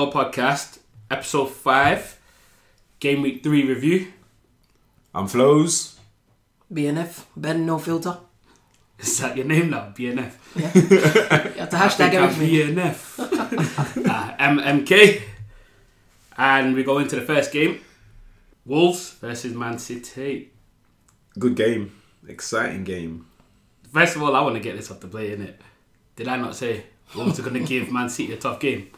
All podcast, episode five, game week three review. I'm Flows. BNF, Ben No Filter. Is that your name now? BNF. Yeah. you have to hashtag everything. BNF. uh, MMK. And we go into the first game Wolves versus Man City. Good game. Exciting game. First of all, I want to get this off the play, innit? Did I not say Wolves are going to give Man City a tough game?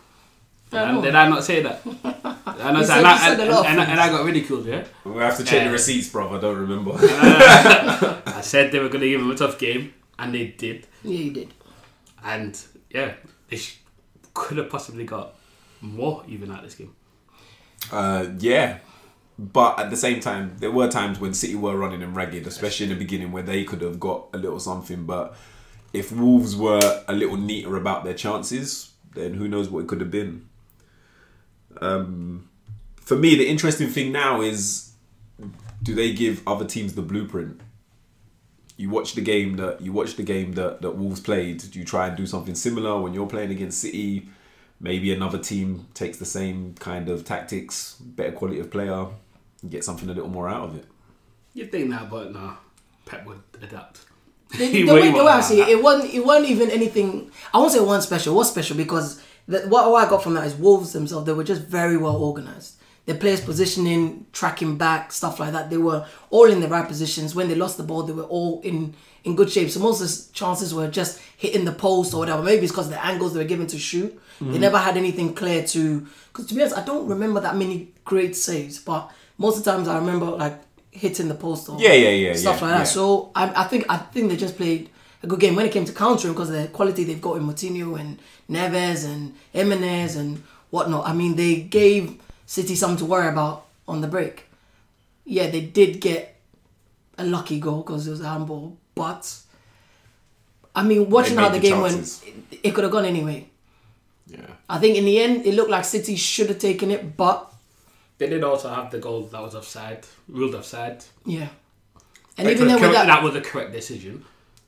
Did I I, did I not say that? Did I not said- and, I, you and, a lot of and and I got ridiculed, yeah? We'll have to check Uh, the receipts, bro. I don't remember. I said they were going to give him a tough game, and they did. Yeah, you did. And yeah, they sh- could have possibly got more even out of this game. uh, yeah. But at the same time, there were times when City were running them ragged, especially in the beginning where they could have got a little something. But if Wolves were a little neater about their chances, then who knows what it could have been. Um, for me, the interesting thing now is do they give other teams the blueprint? You watch the game that you watch the game that, that Wolves played. Do you try and do something similar when you're playing against City? Maybe another team takes the same kind of tactics, better quality of player, and get something a little more out of it. You'd think that, but no, Pep would adapt. The, the way way, the way I see it, it wasn't, it wasn't even anything. I won't say one special. It was special because the, what, what I got from that is Wolves themselves. They were just very well organized. Their players positioning, tracking back, stuff like that. They were all in the right positions. When they lost the ball, they were all in in good shape. So most of the chances were just hitting the post or whatever. Maybe it's because the angles they were given to shoot. Mm-hmm. They never had anything clear to. Because to be honest, I don't remember that many great saves. But most of the times, I remember like hitting the post or Yeah, yeah, yeah, stuff yeah, like that. yeah. So I, I think I think they just played a good game when it came to countering because of the quality they've got in Moutinho and Neves and Jimenez and whatnot. I mean, they gave City something to worry about on the break. Yeah, they did get a lucky goal because it was a handball, but I mean, watching how the the game chances. went, it, it could have gone anyway. Yeah. I think in the end, it looked like City should have taken it, but They did also have the goal that was offside, ruled offside. yeah. And Which even though then, with that, was the correct decision.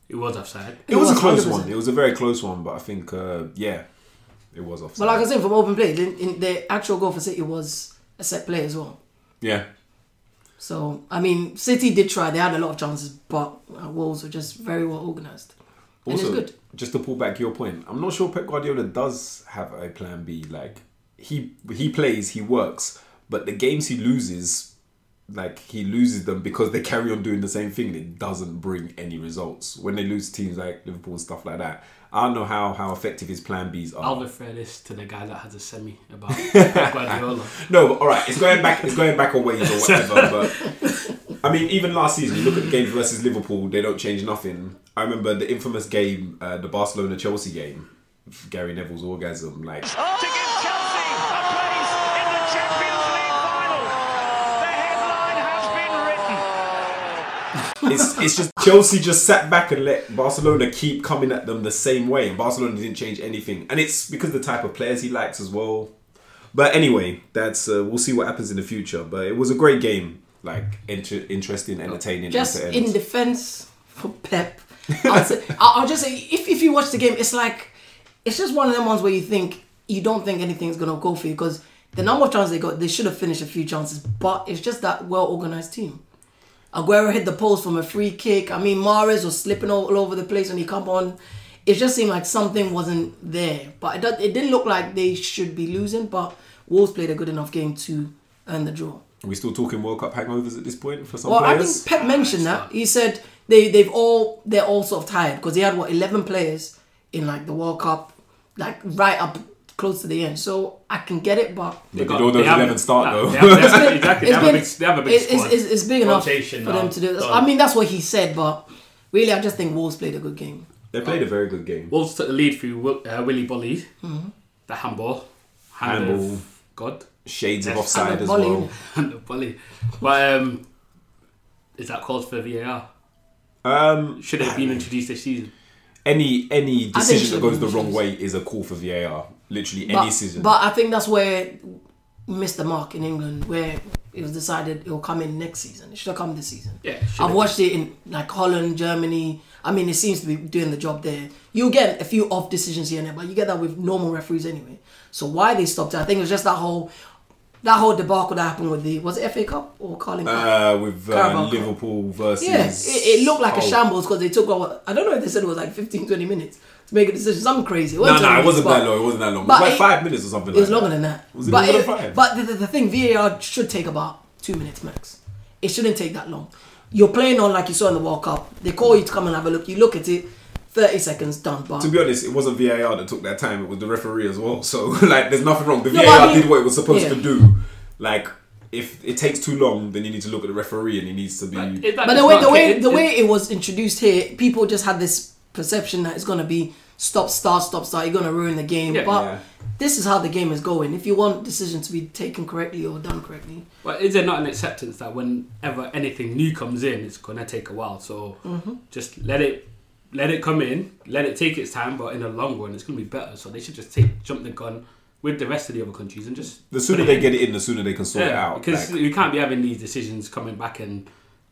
It was offside. It, was, a close 100%. one. It was a very close one, but I think, uh, yeah, it was offside. but like I said, from open play, the, in, the actual goal for City was a set play as well. yeah. So I mean, City did try; they had a lot of chances, but uh, Wolves were just very well organised, and Also, it's good. just to pull back your point, I'm not sure Pep Guardiola does have a plan B. Like he he plays, he works, but the games he loses, like he loses them because they carry on doing the same thing. and It doesn't bring any results when they lose teams like Liverpool and stuff like that. I don't know how how effective his plan Bs are. I'll refer this to the guy that has a semi about Guardiola. No, but all right, it's going back. It's going back a ways or whatever. but I mean, even last season, you look at the games versus Liverpool; they don't change nothing. I remember the infamous game, uh, the Barcelona Chelsea game, Gary Neville's orgasm. Like, to give Chelsea a place in the Champions League final. The headline has been written. It's it's just Chelsea just sat back and let Barcelona keep coming at them the same way, and Barcelona didn't change anything. And it's because the type of players he likes as well. But anyway, that's uh, we'll see what happens in the future. But it was a great game, like inter- interesting, entertaining. Just end in defence for Pep, I'll, say, I'll I'll just say if, if you watch the game, it's like it's just one of them ones where you think you don't think anything's gonna go for you because the number of chances they got, they should have finished a few chances, but it's just that well organised team. Aguero hit the post from a free kick. I mean, Mahrez was slipping all, over the place when he come on. It just seemed like something wasn't there. But it, does- it didn't look like they should be losing. But Wolves played a good enough game to earn the draw. Are we still talking World Cup hangovers at this point for some Well, I think Pep ah, mentioned that. He said they they've all they're all sort of tired because they had what eleven players in like the World Cup, like right up close to the end. So I can get it, but But got- did all those they have- eleven start though? They have, they have, exactly. They it's have, a been big, they have a big it's, it's, it's, it's big enough Rotation for them to do this. I mean, that's what he said, but really, I just think Wolves played a good game. they played a very good game. Wolves took the lead through uh, Willy Boly, the handball, hand Handball. of God, Shades of offside as volley, well. innit? hand of Boly. But um, is that called for VAR? Um, Should it have been introduced this season? any any decision that goes the wrong way is a call for VAR. Literally any But, decision. but I think that's where we missed the mark in England, where it was decided it will come in next season. It should have come this season. Yeah, I've have. watched it in like Holland, Germany. I mean, it seems to be doing the job there. You get a few off decisions here and there, but you get that with normal referees anyway. So why they stopped it? I think it was just that whole that whole debacle that happened with the was it FA Cup or Carling Cup? Uh, with uh, Liverpool versus. Yeah, it, it looked like a shambles because they took. I don't know if they said it was like 15, 20 minutes to make a decision. Something crazy. It No, wasn't no, 20 it wasn't minutes, that long. It wasn't that long. It was like it- five minutes or something. It was like longer than that. Was it but it- five? but the, the, the thing, VAR should take about two minutes max. It shouldn't take that long. You're playing on like you saw in the World Cup. They call you to come and have a look. You look at it, 30 seconds done. But To be honest, it wasn't VAR that took that time. It was the referee as well. So like, there's nothing wrong. The No, VAR I mean- did what it was supposed yeah. to do. Like, if it takes too long, then you need to look at the referee and he needs to be. Is but just the way the way kid- the is- way it was introduced here, people just had this perception that it's gonna be stop start stop start. You're gonna ruin the game. Yeah. but Yeah. this is how the game is going. If you want decisions to be taken correctly or done correctly, But is there not an acceptance that whenever anything new comes in, it's gonna take a while? So Mm-hmm. just let it let it come in, let it take its time, but in the long run, it's gonna be better. So they should just take jump the gun with the rest of the other countries and just The sooner they in. get it in, the sooner they can sort it Yeah, out. because Like, we can't be having these decisions coming back and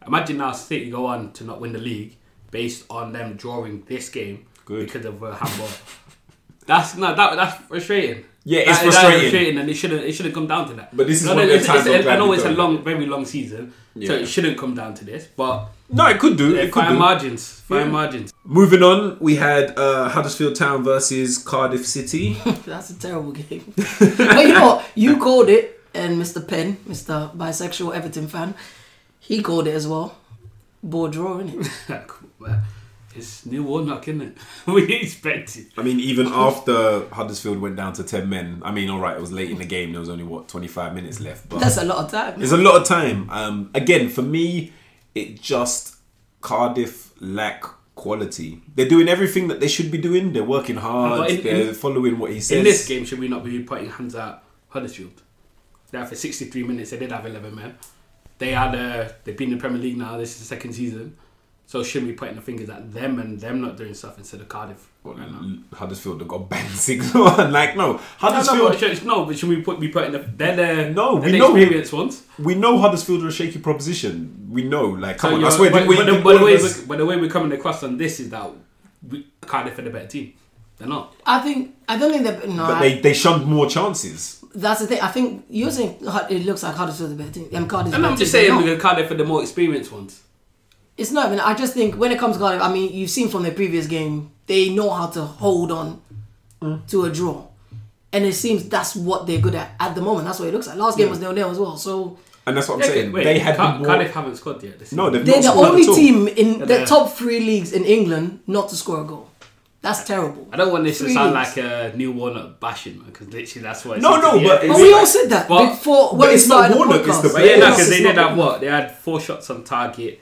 imagine now City go on to not win the league based on them drawing this game Good. because of a handball. that's no, that that's frustrating. Yeah, it's That- that is frustrating. frustrating, and it shouldn't it shouldn't come down to that. But this is No, one no, of them it's- times it's- I'm glad I know we it's a don't. long, very long season, so Yeah. it shouldn't come down to this. But no, it could do. yeah, It could fine do. margins, fine Yeah. margins. Moving on, we had uh, Huddersfield Town versus Cardiff City. that's a terrible game. but you know what? You called it, and Mr. Penn, Mr. Bisexual Everton fan, he called it as well. Ball draw, innit? It's Neil Warnock, isn't it? we expected. I mean, even after Huddersfield went down to 10 men, I mean, all right, it was late in the game. There was only, what, 25 minutes left. But That's a lot of time. It's a lot of time. Um, again, for me, it just Cardiff lack quality. They're doing everything that they should be doing. They're working hard. In- they're in- following what he says. In this game, should we not be putting hands at Huddersfield? Now, for 63 minutes, they did have 11 men. They had uh, they've been in the Premier League now. This is the second season, so shouldn't we be putting the fingers at them and them not doing stuff instead of Cardiff? right now? Huddersfield have got banned six one. Like no, No, Huddersfield. no, but should, no, but should we put be putting the they're the No, they're we the know- experienced ones. we know Huddersfield are a shaky proposition. We know. Like come So on, you're- I swear. but, we- but, the, didn't but, the way of us- we, but the way we're coming across on this is that we, Cardiff are the better team. They're not. I think I don't think that. No, but I- they they shunned more chances. that's the thing. I think you're saying it looks like Huddersfield's the better team. Um, Cardiff's a And I'm just team. They're saying not. because Cardiff are the more experienced ones. It's not. even. I just think when it comes to Cardiff, I mean, you've seen from their previous game, they know how to hold on mm. to a draw, and it seems that's what they're good at at the moment. That's what it looks like. Last game was nil nil as well. So And that's what I'm Yeah, saying. wait, they had Car- more. Cardiff haven't scored yet. This no, they've they're not the only at all. team in Yeah, the top three leagues in England not to score a goal. That's terrible. I don't want this Three to sound leagues. like a Neil Warnock bashing because literally that's what. it No, no, but But we like- all said that But- before but when we it's not started the Warnock, it's podcast. the But yeah, no, because they it's did not- have what? They had four shots on target,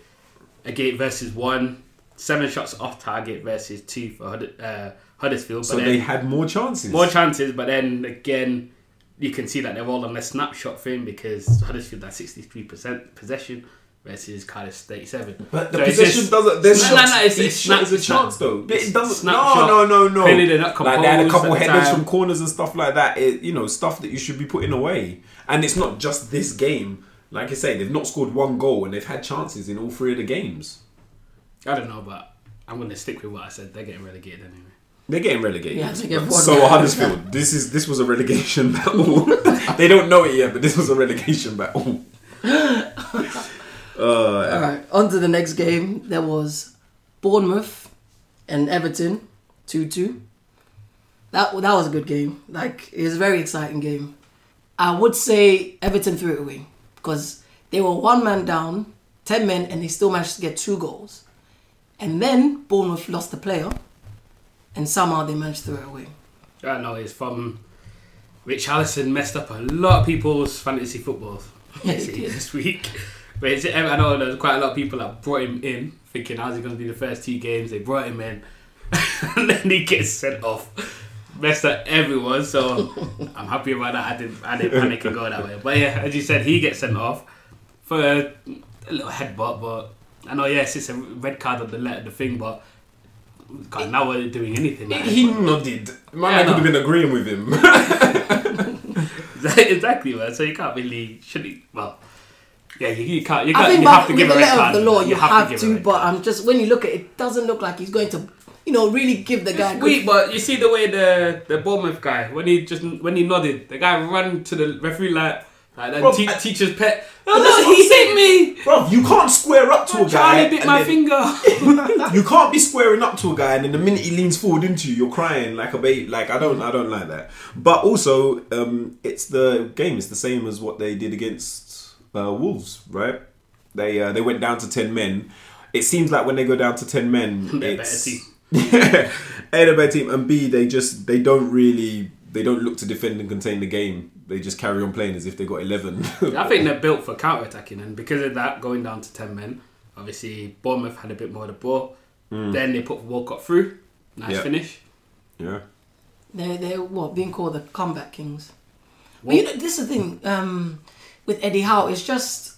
a gate versus one, seven shots off target versus two for uh, Huddersfield. So but they had more chances. more chances, but then again, you can see that they're all on a snapshot thing because Huddersfield had sixty three percent possession versus Cardiff's thirty seven. But the possession doesn't. There's No, shots. no, no, it's- it's shot is a chance though. it's It doesn't. No, no, no, no. Clearly they're not Like they had a couple headers time. from corners and stuff like that. It, you know, stuff that you should be putting away. And it's not just this game. Like I say, they've not scored one goal and they've had chances in all three of the games. I don't know, but I'm going to stick with what I said. They're getting relegated anyway. They're getting relegated. Yeah, they get so one. are Huddersfield. This is this was a relegation battle. they don't know it yet, but this was a relegation battle. Uh, all right, on to the next game. There was Bournemouth and Everton, two-two. That that was a good game. Like it was a very exciting game. I would say Everton threw it away because they were one man down, ten men, and they still managed to get two goals. And then Bournemouth lost the player, and somehow they managed to throw it away. I know, it's from Richarlison messed up a lot of people's fantasy footballs this week. But it's, I know there's quite a lot of people that brought him in thinking how's he going to be the first two games. They brought him in and then he gets sent off. Messed up everyone, so I'm happy about that. I didn't, I didn't panic and go that way. But yeah, as you said, he gets sent off for a, a little headbutt. But I know, yes, it's a red card on the letter, the thing, but God, now we're doing anything. Like He nodded. My Yeah, man no. could have been agreeing with him. exactly, man. So you can't really should he, well. Yeah, you, you can't. You, I think you by, have to give the a red letter card. of the law, you, have, give a to. red But. I'm just when you look at it, it doesn't look like he's going to, you know, really give the guy. It's good- weak, but you see the way the the Bournemouth guy when he just when he nodded, the guy ran to the referee like like that Bro, te- I- teacher's pet. Oh no, what he hit me. Bro, you can't square up to a guy. Charlie bit and my then- finger. you can't be squaring up to a guy and then the minute he leans forward into you, you're crying like a baby. Like I don't, I don't like that. But also, um, it's the game. It's the same as what they did against uh, Wolves, right? They uh, they went down to ten men. It seems like when they go down to ten men, They're it's better team. Yeah, A, they're a better team, and B, they just they don't really they don't look to defend and contain the game. They just carry on playing as if they got eleven. I think they're built for counter attacking, and because of that, going down to ten men, obviously Bournemouth had a bit more of the ball. Then they put Walcott through. Nice Yeah. finish. yeah. They're, they're what being called the comeback kings. But you know, this is the thing um, with Eddie Howe. It's just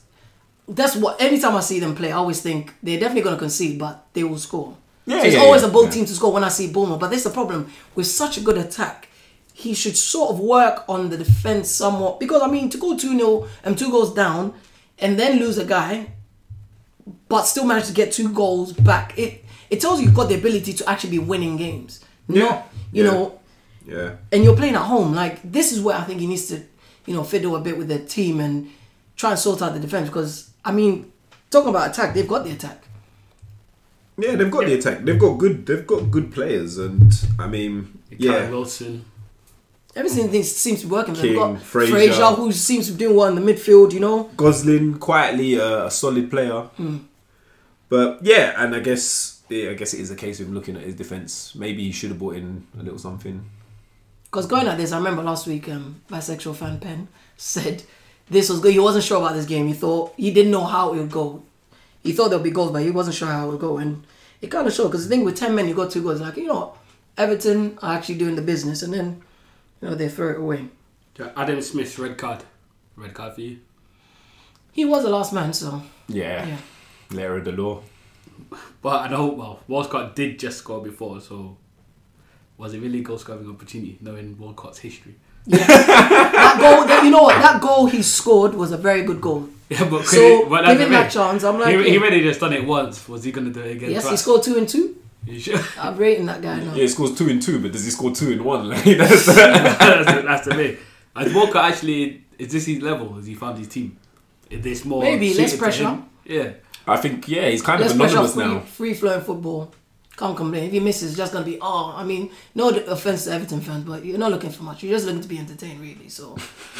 that's what. Anytime I see them play, I always think they're definitely going to concede, but they will score. Yeah, so it's yeah, always yeah, a bold team to score when I see Bournemouth. But this is the problem with such a good attack. He should sort of work on the defense somewhat because I mean to go two 0 and two goals down and then lose a guy, but still manage to get two goals back. It it tells you you've got the ability to actually be winning games. Not you know Yeah. and you're playing at home. Like this is where I think he needs to, you know, fiddle a bit with the team and try and sort out the defense. Because I mean, talking about attack, they've got the attack. Yeah, they've got the attack. They've got good. They've got good players, and I mean, Callum yeah, Wilson. Everything things seems to be working. for them. King, They've got Fraser. Fraser, who seems to be doing well in the midfield. You know, Gosling quietly uh, a solid player. Hmm. But yeah, and I guess yeah, I guess it is a case of him looking at his defense. Maybe he should have brought in a little something. because going at this, I remember last week, um, bisexual fan Pen said this was good. He wasn't sure about this game. He thought he didn't know how it would go. He thought there'll be goals, but he wasn't sure how it would go, and it kind of showed. Because the thing with ten men, you got two goals. Like you know. Everton are actually doing the business, and then you know they throw it away. Adam Smith's red card. Red card for you. He was the last man, so Yeah, yeah. Letter of the law. But I don't know, well, Walcott did just score before, so was it really a goal scoring opportunity knowing Walcott's history? that goal, that, you know what? That goal he scored was a very good goal. Yeah, but So, could it- but that's give him that chance, I'm like, he, he already just done it once. Was he gonna do it again? Yes, he scored two and two. You sure? I'm rating that guy now. Yeah, he scores two and two, but does he score two and one? Like that's that's, the, that's the thing. Has Walker actually? Is this his level? Has he found his team? Is this more Maybe, less pressure. Yeah. I think yeah, he's kind Let's of pressure anonymous free, now. free flowing football. Can't complain. If he misses, it's just gonna be oh. I mean, no offense to Everton fans, but you're not looking for much. You're just looking to be entertained, really. So,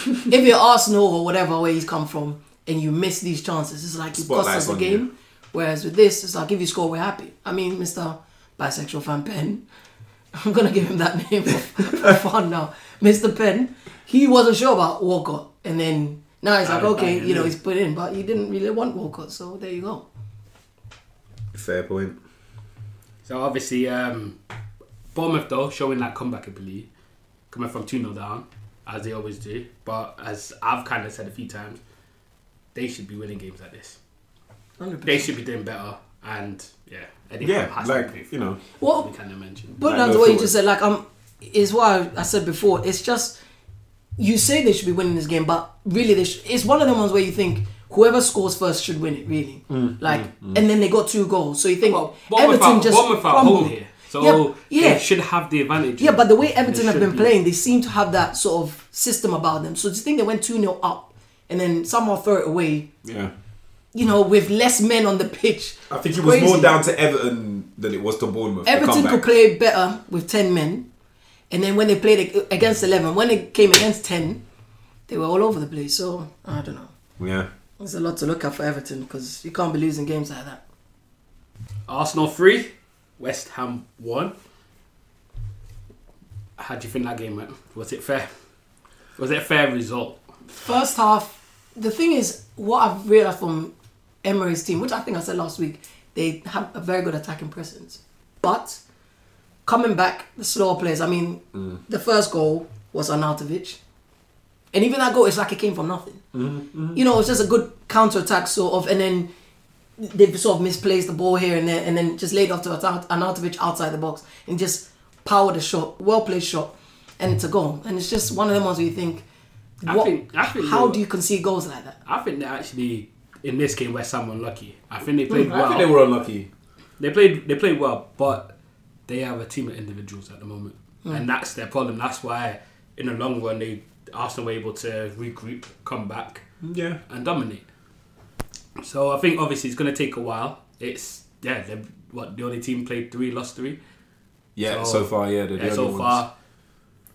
if you're Arsenal or whatever where he's come from, and you miss these chances, it's like you cost us the on game. Whereas with this, it's like if you score, we're happy. I mean, Mister Bisexual Fan Pen, I'm gonna give him that name for, for fun now, Mister Pen. He wasn't sure about Walcott, and then now he's like, Aye, okay, you know, he's put in, but he didn't really want Walcott, so there you go. Fair point. So obviously, um, Bournemouth though showing that comeback ability, coming from two 0 down as they always do. But as I've kind of said a few times, they should be winning games like this. 100%. They should be doing better. And yeah, Eddie Yeah, has like, to you know. Well, we kind of mentioned. But Like, down no to what you just said, like um, is why I said before. It's just you say they should be winning this game, but really, they sh- it's one of the ones where you think whoever scores first should win it. Really, Mm, like, and then they got two goals, so you think Well, Bournemouth Everton are, just Bournemouth are crumbled. home here, so Yeah, yeah. they should have the advantage. Yeah, but the way Everton They have been be. playing, they seem to have that sort of system about them. So to think they went 2 0 up and then somehow throw it away, Yeah. you know, with less men on the pitch. I think it's it was more down to Everton than it was to Bournemouth. Everton comeback. could play better with 10 men. And then when they played against 11, when they came against 10, they were all over the place. So, I don't know. Yeah. There's a lot to look at for Everton because you can't be losing games like that. Arsenal three, West Ham one. How do you think that game went? Was it fair? Was it a fair result? First half, the thing is, what I've realised from Emery's team, which I think I said last week, they have a very good attacking presence. But coming back, the slower players, I mean, mm. the first goal was Arnautovic. And even that goal, it's like it came from nothing. Mm-hmm. You know, it's just a good counter attack, sort of, and then they've sort of misplaced the ball here and there, and then just laid off to Arnautovic outside the box and just powered a shot, well placed shot, and it's a goal. And it's just one of them ones where you think, I what, think- I think how they- do you concede goals like that? I think they actually in this game West Ham were unlucky. I think they played I well. think they were unlucky. They played they played well, but they have a team of individuals at the moment, Hmm. and that's their problem. That's why in the long run they Arsenal were able to regroup, come back, Yeah. and dominate. So I think obviously it's going to take a while. It's yeah, they what the only team played three, lost three. Yeah, So- so, far, yeah, they're the Yeah, only so ones. far,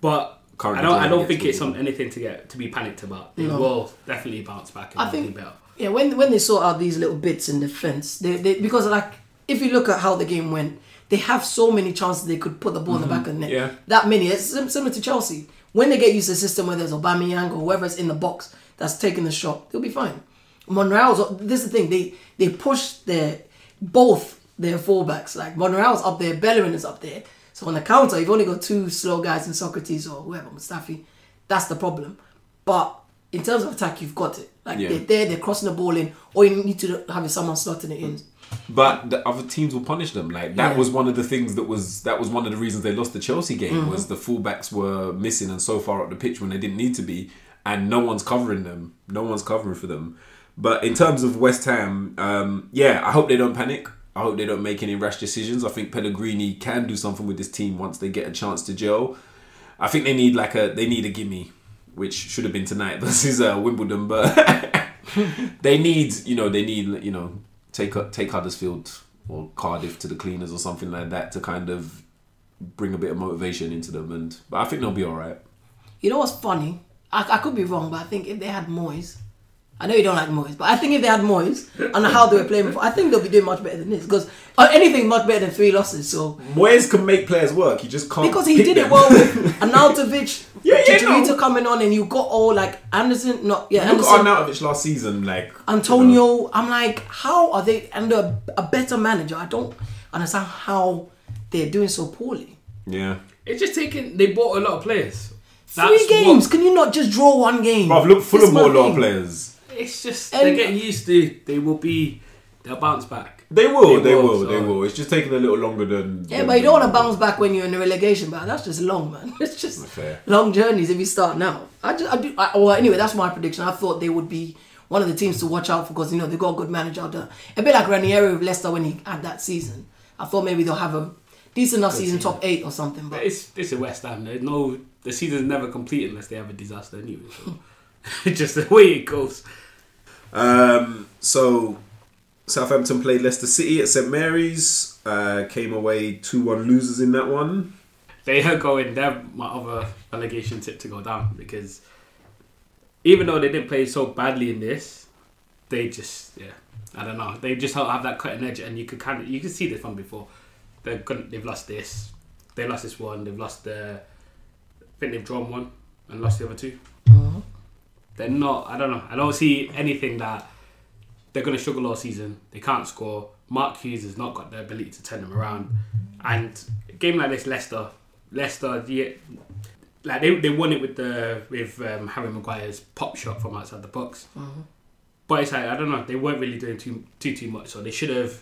but. Currently I don't. I don't think it's some, anything to get to be panicked about. They No. will definitely bounce back and I think- be better. Yeah, when when they sort out these little bits in defense, they, they because like if you look at how the game went, they have so many chances they could put the ball in the back mm-hmm. of the net. yeah. That many. It's similar to Chelsea. When they get used to the system where there's Aubameyang or whoever's in the box that's taking the shot, they'll be fine. Monreal's this is the thing they they push their both their fullbacks like Monreal's up there, Bellerin is up there. So on the counter, you've only got two slow guys in Sokratis or whoever Mustafi. That's the problem. But in terms of attack, you've got it. Like Yeah. they're there, they're crossing the ball in. or you need to have someone slotting it in. But the other teams will punish them. Like that Yeah. was one of the things that was that was one of the reasons they lost the Chelsea game Mm-hmm. was the fullbacks were missing and so far up the pitch when they didn't need to be, and no one's covering them. No one's covering for them. But in terms of West Ham, um, yeah, I hope they don't panic. I hope they don't make any rash decisions. I think Pellegrini can do something with this team once they get a chance to gel. I think they need like a they need a gimme, which should have been tonight versus uh, Wimbledon, but they need you know they need you know take take Huddersfield or Cardiff to the cleaners or something like that to kind of bring a bit of motivation into them. And but I think they'll be all right. You know what's funny? I, I could be wrong, but I think if they had Moyes, I know you don't like Moyes, but I think if they had Moyes and how they were playing before, I think they'll be doing much better than this because uh, anything much better than three losses. So Moyes can make players work. He just can't because he pick did it well with Arnautovic, Yeah, yeah, Chicharito no. coming on, and you got all like Anderson, not yeah, Look Anderson, at Arnautovic last season, like Antonio. you know. I'm like, how are they under a better manager? I don't understand how they're doing so poorly. Yeah, It's just taking. They bought a lot of players. Three games. what- Can you not just draw one game? Bruv, look, Fulham That's my bought a lot of thing. players. It's just And- they're getting used to. They will be. They'll bounce back. They will, they, They will, will, they will. It's just taking a little longer than. Yeah, than- but you don't want to bounce back when you're in a relegation battle. That's just long, man. It's just Fair. long journeys if you start now. I just, I do. I, well, anyway, that's my prediction. I thought they would be one of the teams to watch out for because you know they got a good manager out there. A bit like Ranieri with Leicester when he had that season. I thought maybe they'll have a decent enough season, top eight or something. But But it's it's a West Ham. There's no the season's never complete unless they have a disaster anyway. So it's just the way it goes. Um, so Southampton played Leicester City at St Mary's. Uh, came away two one losers in that one. They are going. They're my other relegation tip to go down because even though they didn't play so badly in this, they just yeah. I don't know. They just have that cutting edge, and you could kind of you can see this from before. They're gonna, they've lost this. They lost this one. They've lost the. I think they've drawn one and lost the other 2 They're not. I don't know. I don't see anything that they're going to struggle all season. They can't score. Mark Hughes has not got the ability to turn them around. And a game like this, Leicester, Leicester, yeah, like they, they won it with the with um, Harry Maguire's pop shot from outside the box. But it's like I don't know. They weren't really doing too too too much, so they should have.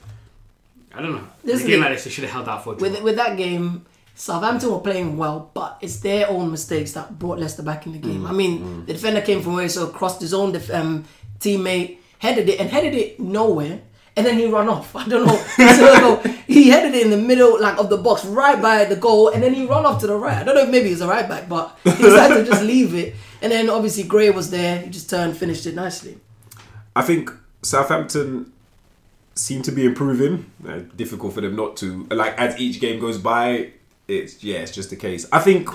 I don't know. This game like this, they should have held out for with with that game, Southampton were playing well, but it's their own mistakes that brought Leicester back in the game. I mean, the defender came from where so crossed his own def- um, teammate, headed it and headed it nowhere. And then he run off. I don't know. so he headed it in the middle, like of the box, right by the goal, and then he run off to the right. I don't know if maybe he's a right back, but he decided to just leave it. And then obviously Gray was there. He just turned, finished it nicely. I think Southampton seem to be improving. Uh, difficult for them not to. Like as each game goes by, it's yeah, it's just the case. I think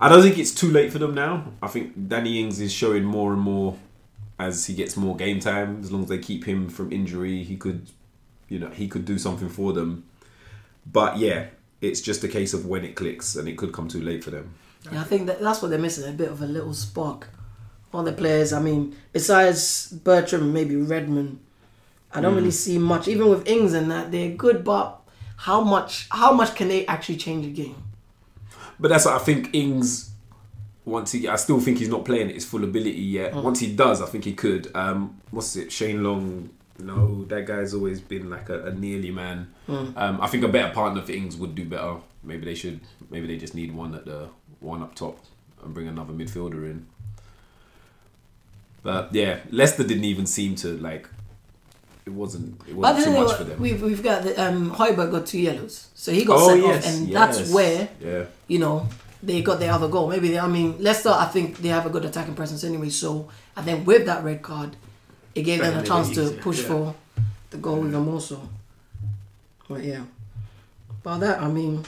I don't think it's too late for them now. I think Danny Ings is showing more and more as he gets more game time. As long as they keep him from injury, he could, you know, he could do something for them. But yeah, it's just a case of when it clicks, and it could come too late for them. Yeah, I think that that's what they're missing a bit of a little spark. All the players, I mean, besides Bertrand, maybe Redmond, I don't hmm. really see much. Even with Ings and that, they're good, but how much? How much can they actually change the game? But that's what I think Ings. Once he, I still think he's not playing his full ability yet. Mm. Once he does, I think he could. Um, what's it? Shane Long. No, that guy's always been like a, a nearly man. Mm. Um, I think a better partner for Ings would do better. Maybe they should. Maybe they just need one at the one up top and bring another midfielder in. But yeah, Leicester didn't even seem to like it wasn't it wasn't too then much for them. we've we've got the, um Højbjerg got two yellows, so he got oh sent yes, off, and yes. that's where yeah. you know they got their other goal. Maybe they, I mean Leicester, I think they have a good attacking presence anyway. So I think with that red card, it gave them a chance to easier, push yeah. for the goal even more so. But yeah, but that I mean,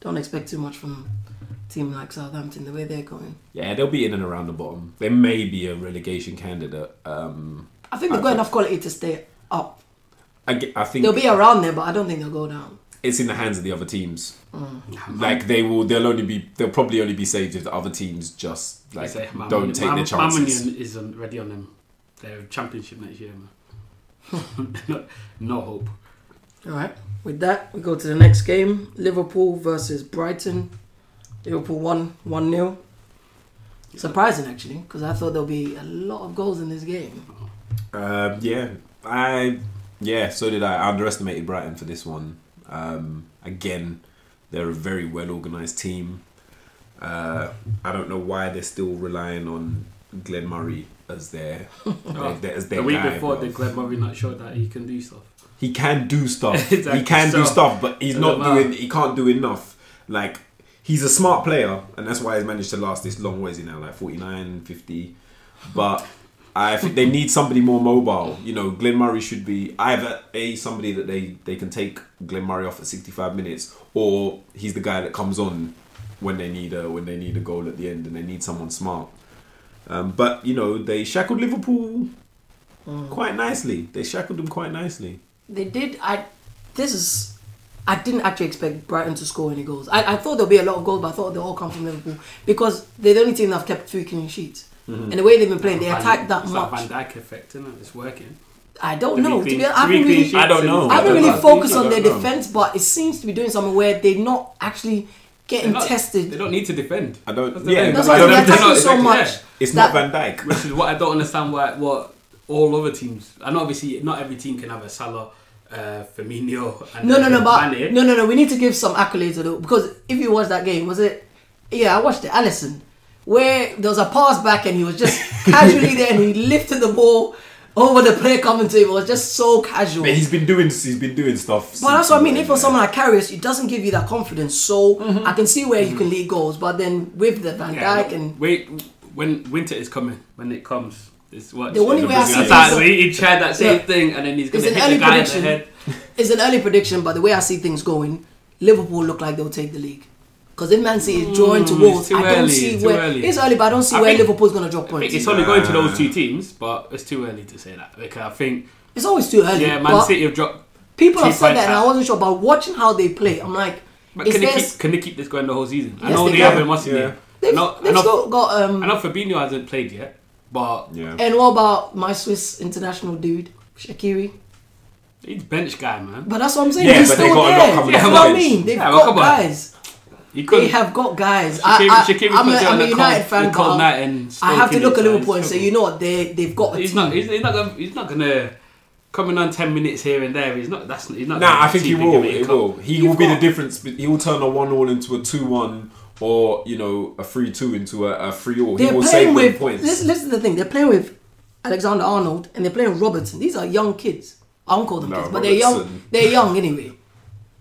don't expect too much from team like Southampton the way they're going. Yeah, they'll be in and around the bottom. They may be a relegation candidate. Um, I think they've got enough quality to stay up. I, I think They'll be around there, but I don't think they'll go down. it's in the hands of the other teams. Mm. Like they will, they'll only be, they'll probably only be saved if the other teams just like Say, Man- don't take Man- their chances. Man is on, ready on them. They're championship next year, man. no, no hope. All right. With that, we go to the next game: Liverpool versus Brighton. Liverpool won one 0 Surprising actually, because I thought there'll be a lot of goals in this game. Um, yeah, I yeah, so did I. I underestimated Brighton for this one. Um, again, they're a very well organized team. Uh, I don't know why they're still relying on Glenn Murray as their, their, their- as their the week guy, before, bruv. the Glenn Murray not showed that he can do stuff. he can do stuff. Exactly. He can do stuff, but he's not doesn't matter. doing. He can't do enough. Like he's a smart player, and that's why he's managed to last this long. What is he now? Like 49, 50. But I think they need somebody more mobile. You know, Glenn Murray should be either a somebody that they they can take Glenn Murray off at sixty five minutes, or he's the guy that comes on when they need a when they need a goal at the end and they need someone smart. Um, but you know, they shackled Liverpool quite nicely. They shackled them quite nicely. They did. I. This is. I didn't actually expect Brighton to score any goals. I, I thought there'll be a lot of goals, but I thought they'll all come from Liverpool because they're the only team that have kept three clean sheets. And the way they've been playing, they attack that it's much. That Van Dijk effect, isn't it? It's working. I don't Three know. To clean- be I, haven't really, I don't know. I haven't really focused on their know. defense, but it seems to be doing something where they're not actually getting not- tested. They don't need to defend. I don't- That's the yeah. That's why they're attacking not- so exactly, much. yeah. It's that- not Van Dijk. Which is what I don't understand why what all other teams and obviously not every team can have a Salah, uh, Firmino and No, no, no, but Mane. no, no, no. We need to give some accolades to the because if you watch that game, was it? Yeah, I watched it. Alisson, where there was a pass back and he was just casually there and he lifted the ball over the player coming to him. It was just so casual. But he's been doing he's been doing stuff. But that's what I mean. If for for someone like Karius, it doesn't give you that confidence. So mm-hmm. I can see where you mm-hmm. can lead goals, but then with the Van Yeah, Dijk and wait when winter is coming when it comes. It's what The only way I see That's things- he, he tried that same Yeah. thing and then he's It's gonna an hit early the guy in the prediction. head. it's an early prediction. But the way I see things going, Liverpool look like they'll take the league. Because if Man City is drawing to Mm, Wolves, I don't early, see it's where early. it's early, but I don't see I where think- Liverpool's going to drop points. it's only going to those two teams, but it's too early to say that because I think It's always too early. yeah, Man City have dropped. people have said that, and I wasn't sure. But watching how they play, I'm like, But can they keep can they keep this going the whole season? I Yes, know they they can. have must Yeah. be. they've, No, they've I know- still got. Um, I know Fabinho hasn't played yet, but Yeah. and what about my Swiss international dude, Shaqiri? he's bench guy, man. But that's what I'm saying. Yeah, He's but they still got a lot there. coming That's off what I mean. They've Yeah, well, got come on. guys. He could. They have got guys. Shaqiri, I, I, Shaqiri I'm, could a, do I'm a United fan, the cold but and I have to look at Liverpool and say, you know what, they they've got a He's team. not. He's, he's not. Gonna, he's not gonna coming on ten minutes here and there. He's not. That's. He's not. Nah, gonna I think he will. He will. He You've will be the difference. He will turn a one-all into a two-one, or you know, a three-two into a, a three-all. He They're will playing save with. points. Listen, listen to the thing. They're playing with Alexander Arnold and they're playing Robertson. These are young kids. I won't call them No, kids, but they're young. They're young anyway.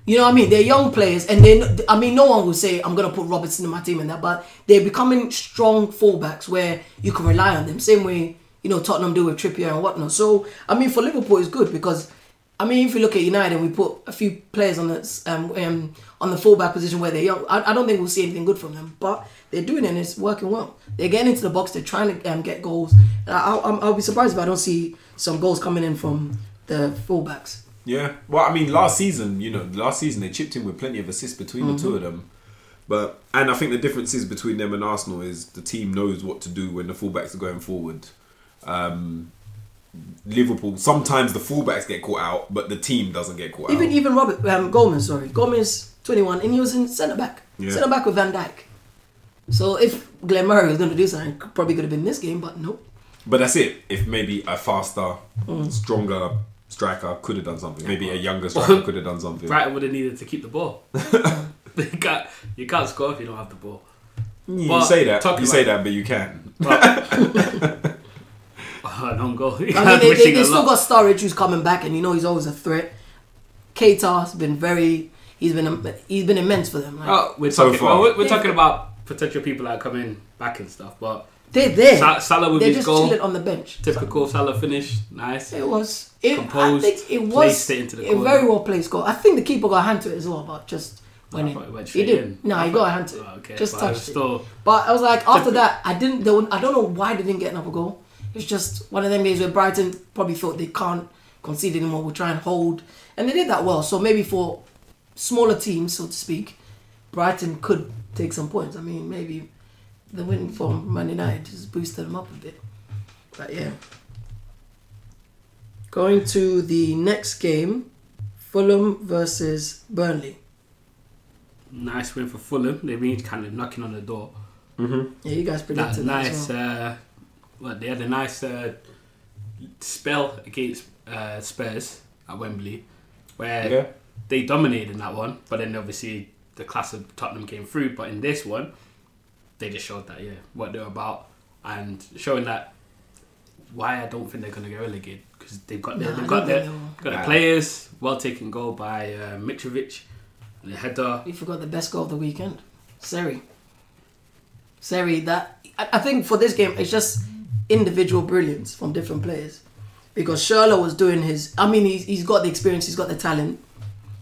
You know what I mean? They're young players, and then I mean, no one will say I'm gonna put Robertson in my team and that, but they're becoming strong fullbacks where you can rely on them. Same way you know Tottenham do with Trippier and whatnot. So I mean, for Liverpool, it's good because I mean, if you look at United, and we put a few players on the um, um on the fullback position where they're young. I, I don't think we'll see anything good from them, but they're doing it and it's working well. They're getting into the box. They're trying to um, get goals. I, I'll, I'll be surprised if I don't see some goals coming in from the fullbacks. Yeah. Well, I mean, last season, you know, last season they chipped in with plenty of assists between the two of them. But and I think the difference is between them and Arsenal is the team knows what to do when the fullbacks are going forward. Um, Liverpool sometimes the fullbacks get caught out, but the team doesn't get caught Even out. even Robert um, Gomez, sorry, Gomez, twenty one, and he was in centre back, Yeah. centre back with Van Dijk. So if Glenn Murray was going to do something, probably could have been this game, but nope. But that's it. If maybe a faster, Mm. stronger striker could have done something. Maybe a younger striker could have done something. Brighton would have needed to keep the ball. you can't. You can't score if you don't have the ball. You But say that. You say that, but you can. But Oh, an own goal. I mean, they, they, they still got Sturridge who's coming back, and you know he's always a threat. Keita's been very, he's been he's been immense for them. Like, Oh, we're So talking. far. well, we're, we're Yeah. talking about potential people that are coming back and stuff, but they're there. Sa- Salah with they're his just goal, chilling on the bench. typical Salah finish, nice. It was. It, Composed, I think it was placed it into the a corner. very well placed goal. I think the keeper got a hand to it as well, but just when I it, thought it went he straight did. in. No, I he got a hand to it. Oh, okay, just but I was touched it. still- But I was like, after that, I didn't. They were, I don't know why they didn't get another goal. It's just one of them games where Brighton probably thought they can't concede anymore. We'll try and hold, and they did that well. So maybe for smaller teams, so to speak, Brighton could take some points. I mean, maybe the win from Man United just boosted them up a bit. But yeah. Going to the next game, Fulham versus Burnley. Nice win for Fulham. They've been kind of knocking on the door. Yeah, you guys That predicted that. nice. as well. Uh, well, they had a nice uh, spell against uh, Spurs at Wembley, where Yeah. they dominated in that one. But then obviously the class of Tottenham came through. But in this one, they just showed that yeah what they're about and showing that why I don't think they're gonna get relegated because they've got their, Nah, I they've got their, think they will. got the Nah. players. Well taken goal by uh, Mitrovic, the header. We forgot the best goal of the weekend. Seri. Seri, that I, I think for this game it's just individual brilliance from different players. Because Schürrle was doing his I mean he's, he's got the experience, he's got the talent.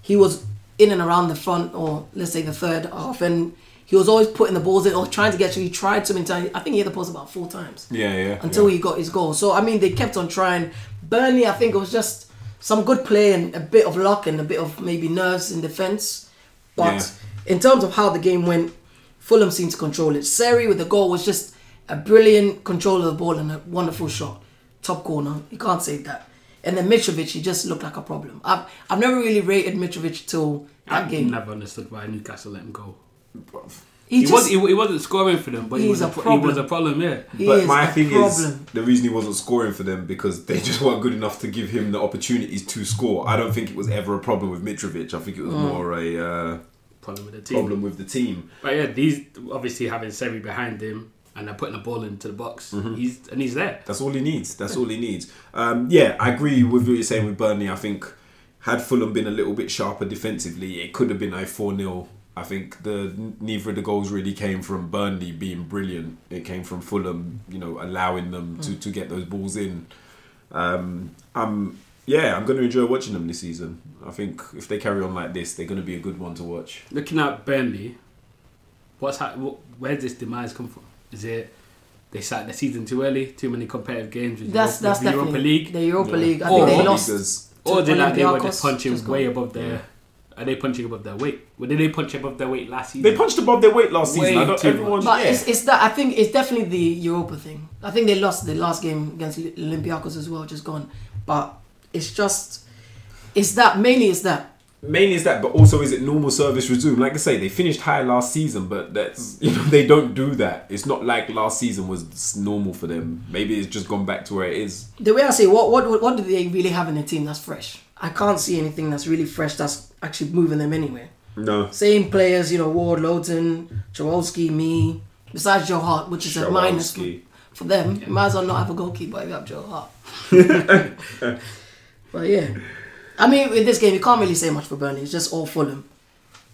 He was in and around the front or let's say the third half and he was always putting the balls in or trying to get to he tried so many times. I think he hit the post about four times Yeah, yeah. until yeah. he got his goal. So I mean, they kept on trying. Burnley, I think it was just some good play and a bit of luck and a bit of maybe nerves in defence. But in terms of how the game went, Fulham seemed to control it. Seri with the goal was just a brilliant control of the ball and a wonderful shot, top corner. You can't say that. And then Mitrovic, he just looked like a problem. I've I've never really rated Mitrovic till that I game. never understood why Newcastle let him go. He, He, just, was he, he wasn't scoring for them, but he was a, a pro- he was problem. a problem. Yeah, he But is my thing problem. is, the reason he wasn't scoring for them because they just weren't good enough to give him the opportunities to score. I don't think it was ever a problem with Mitrovic. I think it was Mm. more a uh, problem with the team. problem with the team. But yeah, these obviously having Seri behind him and they're putting the ball into the box. Mm-hmm. He's and he's there. That's all he needs. That's all he needs. Um, yeah, I agree with what you're saying with Burnley. I think had Fulham been a little bit sharper defensively, it could have been a 4 0. I think the neither of the goals really came from Burnley being brilliant. It came from Fulham, you know, allowing them to, to get those balls in. Um, I'm yeah, I'm going to enjoy watching them this season. I think if they carry on like this, they're going to be a good one to watch. Looking at Burnley, what's ha- wh- where's this demise come from? Is it they started the season too early, too many competitive games with, That's Europa, that's with the Europa League, The Europa Yeah. League. I Or- think they Or lost. Because or did like they were Olympiacos, just punching just way above their? Are they punching above their weight? Well, did they punch above their weight last season? they punched above their weight last season. Way I don't, too everyone, But yeah. it's, it's that I think it's definitely the Europa thing. I think they lost the last game against Olympiacos as well, just gone. But it's just it's that mainly it's that. mainly is that, but also is it normal service resume? Like I say, they finished high last season, but that's you know they don't do that. It's not like last season was normal for them. Maybe it's just gone back to where it is. The way I say what what what do they really have in the team that's fresh? I can't see anything that's really fresh that's actually moving them anywhere. No, Same players, you know, Ward, Lowton, Chawolski, me. Besides Joe Hart, which is a minus for, Shawarski. for them. Might as well not have a goalkeeper if you have Joe Hart. but yeah, I mean, in this game, you can't really say much for Burnley. It's just all Fulham.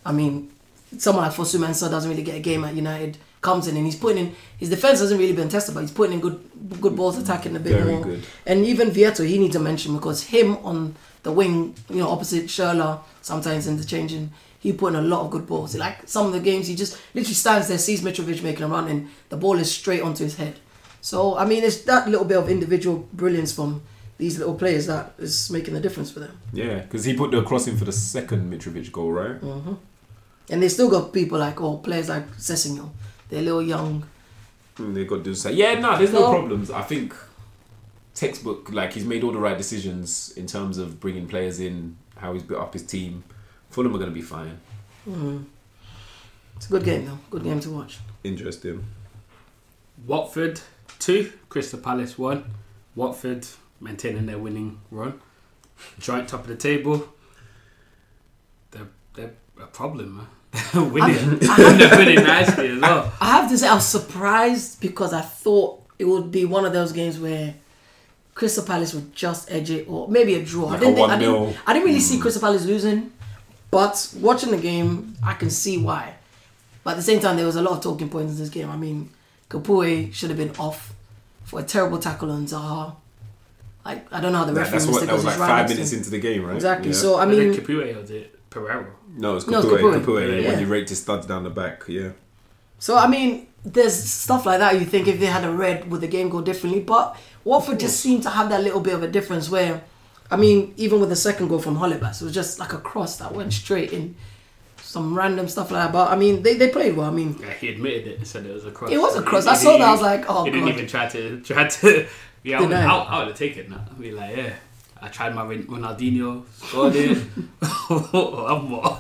I mean, someone like Fosu Mensah doesn't really get a game at United. Comes in and he's putting in his defense hasn't really been tested, but he's putting in good good balls, attacking a bit Very more. good. And even Vietto, he needs a mention because him on the wing, you know, opposite Schürrle, sometimes interchanging, he put in a lot of good balls. Like some of the games, he just literally stands there, sees Mitrovic making a run, and the ball is straight onto his head. So I mean, it's that little bit of individual brilliance from these little players that is making the difference for them. yeah, because he put the cross in for the second Mitrovic goal, right? Mhm. And they still got people like, oh, players like Sessegnon. They're a little young. And they got to say, yeah, no, there's no problems. I think textbook, like he's made all the right decisions in terms of bringing players in, how he's built up his team. Fulham are going to be fine. Mm-hmm. It's a good game though. Good game to watch. Interesting. Watford two, Crystal Palace one. Watford maintaining their winning run, joint top of the table. They're they're a problem, man. They're winning, they're winning nicely as well. I have to say, I was surprised because I thought it would be one of those games where Crystal Palace would just edge it, or maybe a draw. Like I didn't. a Think, I didn't. I didn't really see hmm. Crystal Palace losing, but watching the game, I can see why. But at the same time, there was a lot of talking points in this game. I mean, Capoue should have been off for a terrible tackle on Zaha. Like I don't know how the That- referee that's missed what it that was 'cause like right five next to minutes into the game, right? Exactly. Yeah. So I I mean, mean, Capoue or was it Pereira? no, it's No, it's Capoue. Capoue. Capoue, yeah, Yeah. when you raked his studs down the back, yeah. So I mean, there's stuff like that. You think if they had a red, would the game go differently? But Watford just seemed to have that little bit of a difference. Where, I mean, even with the second goal from Holebas, it was just like a cross that went straight in. Some random stuff like that. But I mean, they, they played well. I mean, Yeah, he admitted it. And said it was a cross. It was a cross. He- I he saw that, I was like, oh, He didn't God. even try to try to. Yeah, I would. I, I would have taken that. I'd be like, yeah, I tried my Ronaldinho, scored it. I'm more.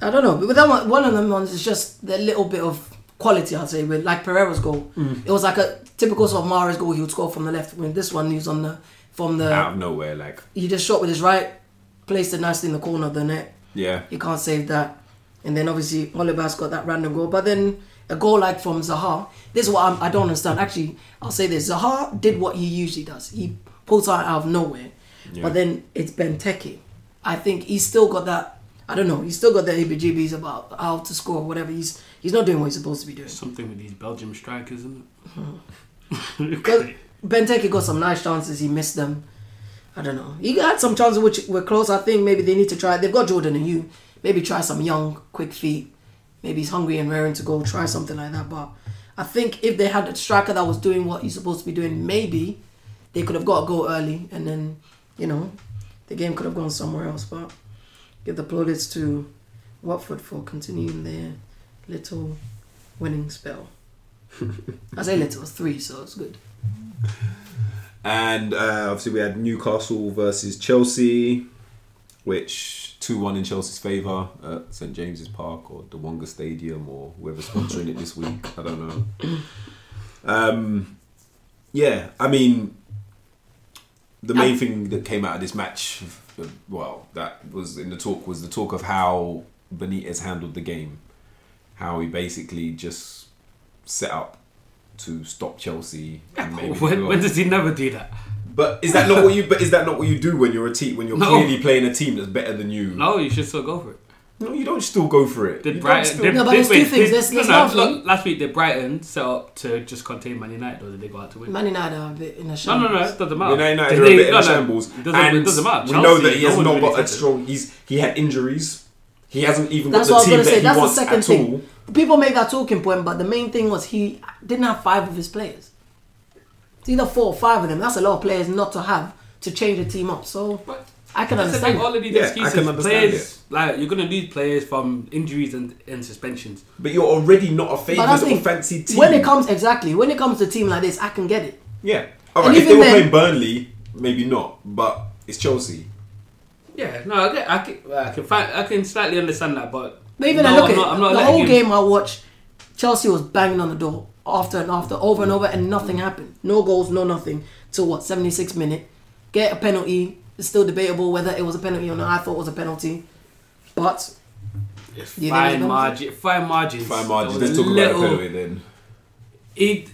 I don't know. But with that one, one of them ones is just the little bit of quality. I'd say with like Pereira's goal, mm. it was like a typical sort of Mahrez goal. He would score from the left. When this one, he was on the from the. Out of nowhere, like, He just shot with his right, placed it nicely in the corner of the net. yeah. You can't save that. And then obviously Holebas got that random goal. But then a goal like from Zaha, this is what I'm, I don't understand. Actually, I'll say this: Zaha did what he usually does. He pulls out out of nowhere. yeah. But then it's Benteke. I think he's still got that. I don't know. He's still got the ABGBs about how to score or whatever. He's he's not doing what he's supposed to be doing. Something with these Belgium strikers, isn't Because it? Hmm. Benteke got some nice chances. He missed them. I don't know. He had some chances which were close. I think maybe they need to try. They've got Jordan Ayew. Maybe try some young, quick feet. Maybe he's hungry and raring to go. Try something like that. But I think if they had a striker that was doing what he's supposed to be doing, maybe they could have got a goal early, and then you know the game could have gone somewhere else. But give the plaudits to Watford for continuing their little winning spell. I say little, three, so it's good. And uh, obviously, we had Newcastle versus Chelsea, which 2 1 in Chelsea's favour at St James's Park or the Wonga Stadium or whoever's sponsoring it this week. I don't know. Um, yeah, I mean, the main thing that came out of this match, well, that was in the talk, was the talk of how Benitez handled the game. How he basically just set up to stop Chelsea and maybe when, when does he never do that? but is that not what you? But is that not what you do when you're a team? When you're No. clearly playing a team that's better than you? No, you should still go for it. No, you don't still go for it. Did You don't Brighton? still- Did, No, but did, there's two wait, things. did- There's- there's no, no, one look. Last week, did Brighton set up to just contain Man United, or did they go out to win? Man United are a bit in a No, shambles. no, no, it doesn't matter. United United Did are a they- bit in no, a no, shambles, It doesn't, and it doesn't matter. we know that he has no one not really got a said it. strong. He's he had injuries. He hasn't even That's got what I the was team gonna that say. he That's the wants second at all. People make that talking point, but the main thing was he didn't have five of his players. It's either four or five of them. That's a lot of players not to have to change the team up. So But I can That's the understand. thing, all of these Yeah, I excuses. can understand players, like you're gonna lose players from injuries and, and suspensions. But you're already not a But favoured or the fancy team. When it comes exactly when it comes to a team like this, I can get it. yeah, all And right. If they even were then- playing Burnley, maybe not. But it's Chelsea. Yeah, no, I, get, I can, I can, find, I can slightly understand that, but But even no, I look I'm at not, I'm not the whole him- game I watched, Chelsea was banging on the door after and after, over and over, and nothing happened. No goals, no nothing. Till what, 76 minute. Get a penalty. It's still debatable whether it was a penalty or not. I thought it was a penalty. But It's fine it's margin, fine margins. Fine margins. Let's talk a about the penalty then. He,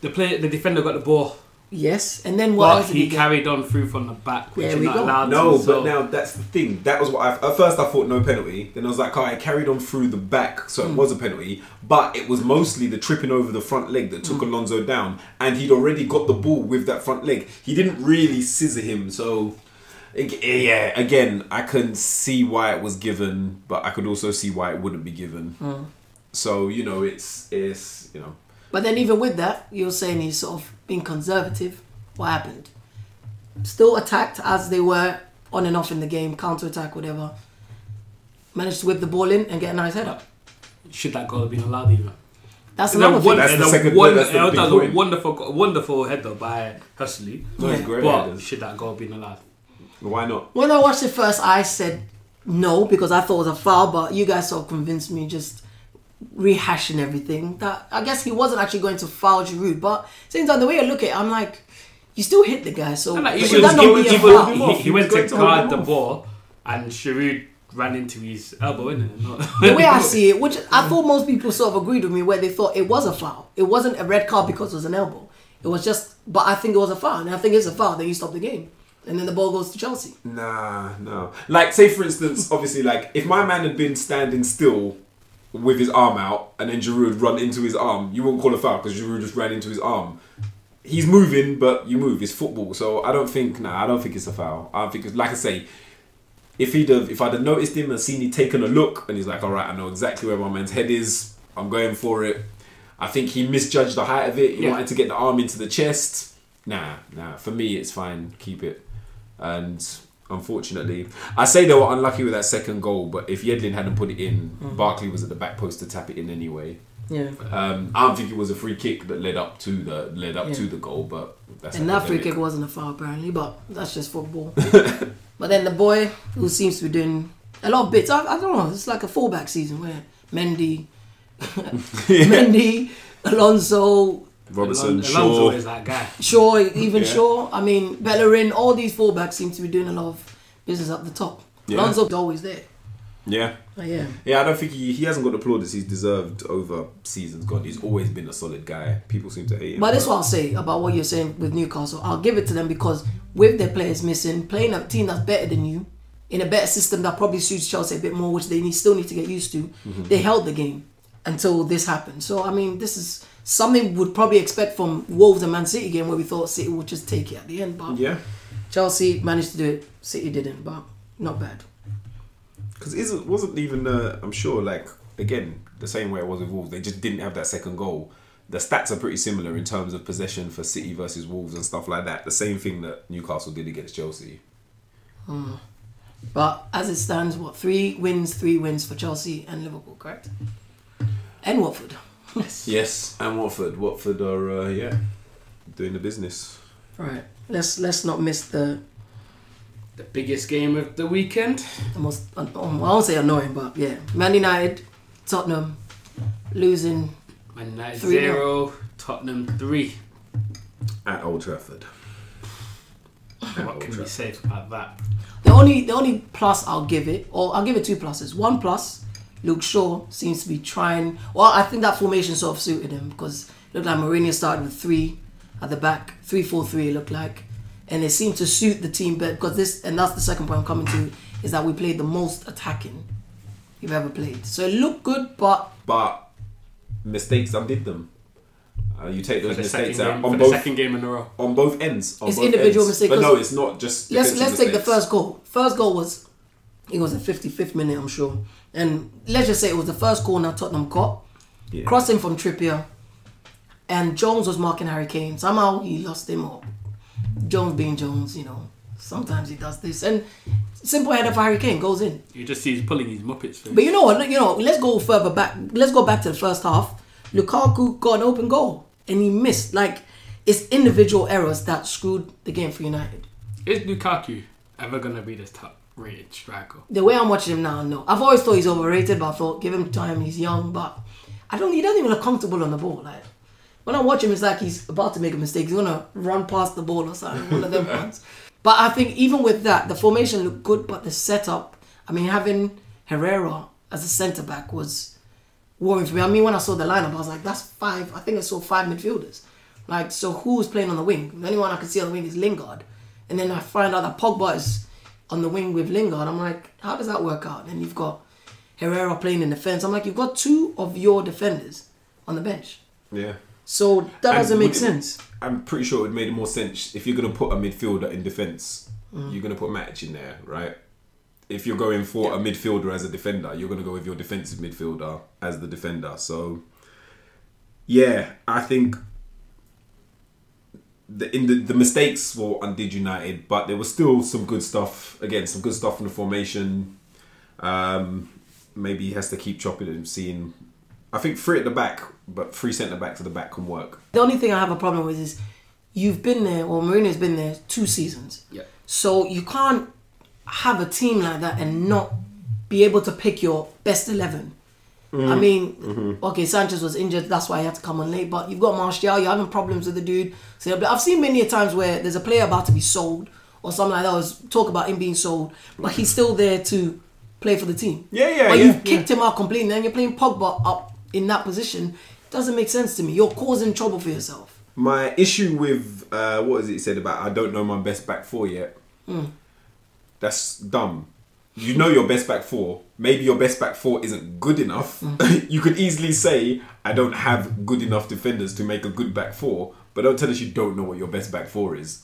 the player, the defender got the ball, yes, and then what but he he carried on through from the back, which There we not go. allowed No, to. but now that's the thing. That was what I at first I thought no penalty. Then I was like, oh, I carried on through the back, so Hmm. it was a penalty. But it was mostly the tripping over the front leg that Hmm. took Alonso down, and he'd already got the ball with that front leg. He didn't really scissor him, so. Yeah, again, I can see why it was given, but I could also see why it wouldn't be given. Hmm. So you know, it's it's you know, But then even with that, you're saying he's sort of being conservative. What happened? Still attacked as they were on and off in the game, counter attack, whatever. Managed to whip the ball in and get a nice header. should that goal have been allowed even? That's another one- thing. That's the a second- one- that's the that big was point. a wonderful, wonderful header by Joselu. Those Yeah. great But headers. should that goal have been allowed? Why not? When I watched it first, I said no because I thought it was a foul, but you guys sort of convinced me just rehashing everything. That I guess he wasn't actually going to foul Giroud, but same time the way I look at it, I'm like, you still hit the guy, so like, he should that not be a foul? him off. he, He went to to guard the ball, and Giroud ran into his elbow, innit? Not- the way I see it, which I thought most people sort of agreed with me, where they thought it was a foul. It wasn't a red card because it was an elbow. It was just, but I think it was a foul, and I think it's a foul. Then you stop the game, and then the ball goes to Chelsea. Nah, no. Like, say for instance, obviously, like if my man had been standing still with his arm out, and then Giroud had run into his arm, you wouldn't call a foul because Giroud just ran into his arm. He's moving, but you move. It's football, so I don't think. Nah, I don't think it's a foul. I think it's like I say. If he'd have, if I'd have noticed him and seen he taken a look, and he's like, all right, I know exactly where my man's head is. I'm going for it. I think he misjudged the height of it. He Yeah. wanted to get the arm into the chest. Nah, nah. For me, it's fine. Keep it. And unfortunately, I say they were unlucky with that second goal. But if Yedlin hadn't put it in, Barkley was at the back post to tap it in anyway. Yeah. Um, I don't think it was a free kick that led up to the led up Yeah. to the goal. But that's And that free kick wasn't a foul apparently, but that's just football. but then the boy who seems to be doing a lot of bits, I, I don't know, it's like a fullback season where Mendy, Mendy, Alonso, Robertson, Alonso Shaw. is that guy. Shaw, even Yeah. Shaw. I mean, Bellerin, all these fullbacks seem to be doing a lot of business up the top. Yeah. Alonso's always there. Yeah. Oh, yeah. Yeah, I don't think he, he hasn't got the plaudits he's deserved over seasons gone. He's always been a solid guy. People seem to hate him. But that's what I'll say about what you're saying with Newcastle. I'll give it to them because with their players missing, playing a team that's better than you, in a better system that probably suits Chelsea a bit more, which they need, still need to get used to, mm-hmm. they held the game until this happened. So, I mean, this is something we'd probably expect from Wolves and Man City game where we thought City would just take it at the end. But yeah. Chelsea managed to do it, City didn't, but not bad. Because it wasn't even, uh, I'm sure, like, again, the same way it was with Wolves. They just didn't have that second goal. The stats are pretty similar in terms of possession for City versus Wolves and stuff like that. The same thing that Newcastle did against Chelsea. But as it stands, what, three wins, three wins for Chelsea and Liverpool, correct? And Watford. Yes, and Watford. Watford are, uh, yeah, doing the business. Right. Let's let's not miss the The biggest game of the weekend. the most um, I won't say annoying, but yeah, Man United, Tottenham, losing. Man United Three zero, Tottenham three. At Old Trafford. What can we say about that? The only the only plus I'll give it, or I'll give it two pluses. One plus, Luke Shaw seems to be trying. Well, I think that formation sort of suited him because it looked like Mourinho started with three at the back, three four three. It looked like, and it seemed to suit the team But because this and that's the second point I'm coming to is that we played the most attacking you've ever played. So it looked good, but But mistakes undid them. Uh, you take those the second mistakes out game, on both second game in a row. on both ends. On It's both individual ends. mistake, But no, 'cause it's not just. let's let's take the first goal. First goal was it was the 55th minute, I'm sure. And let's just say it was the first corner Tottenham caught. Yeah. Crossing from Trippier. And Jones was marking Harry Kane. Somehow he lost him or Jones being Jones, you know. Sometimes he does this. And simple header for Harry Kane goes in. You just see he's pulling his muppets. Through. But you know what? You know, let's go further back. Let's go back to the first half. Lukaku got an open goal and he missed. Like it's individual errors that screwed the game for United. Is Lukaku ever gonna be this top rated striker? the way I'm watching him now, no. I've always thought he's overrated, but I thought give him time. He's young, but I don't. He doesn't even look comfortable on the ball. Like when I watch him, it's like he's about to make a mistake. He's gonna run past the ball or something. One of them ones. But I think even with that, the formation looked good, but the setup. I mean, having Herrera as a centre back was worrying for me. I mean, when I saw the lineup, I was like, that's five. I think I saw five midfielders. Like, so who's playing on the wing? The only one I can see on the wing is Lingard. And then I find out that Pogba is on the wing with Lingard. I'm like, how does that work out? And you've got Herrera playing in defence. I'm like, you've got two of your defenders on the bench. Yeah. So that And doesn't make it- sense. I'm pretty sure it would make more sense if you're going to put a midfielder in defence. Mm. You're going to put Matic in there, right? If you're going for a midfielder as a defender, you're going to go with your defensive midfielder as the defender. So, yeah, I think the in the, the mistakes were undid United, but there was still some good stuff. Again, some good stuff in the formation. Um, maybe he has to keep chopping and seeing. I think three at the back, but three centre backs at the back can work. The only thing I have a problem with is you've been there, or Mourinho's been there two seasons. Yeah. So you can't have a team like that and not be able to pick your best 11. I mm-hmm. mean, mm-hmm. okay, Sanchez was injured, that's why he had to come on late. But you've got Martial, you're having problems with the dude. So I've seen many a times where there's a player about to be sold or something like that. Was talk about him being sold, but he's still there to play for the team. Yeah, yeah, But yeah, you've kicked him out completely, and you're playing Pogba up in that position. Doesn't make sense to me. You're causing trouble for yourself. My issue with uh, what is it said about I don't know my best back four yet. Mm. That's dumb. You know your best back four. Maybe your best back four isn't good enough. you could easily say I don't have good enough defenders to make a good back four, but don't tell us you don't know what your best back four is.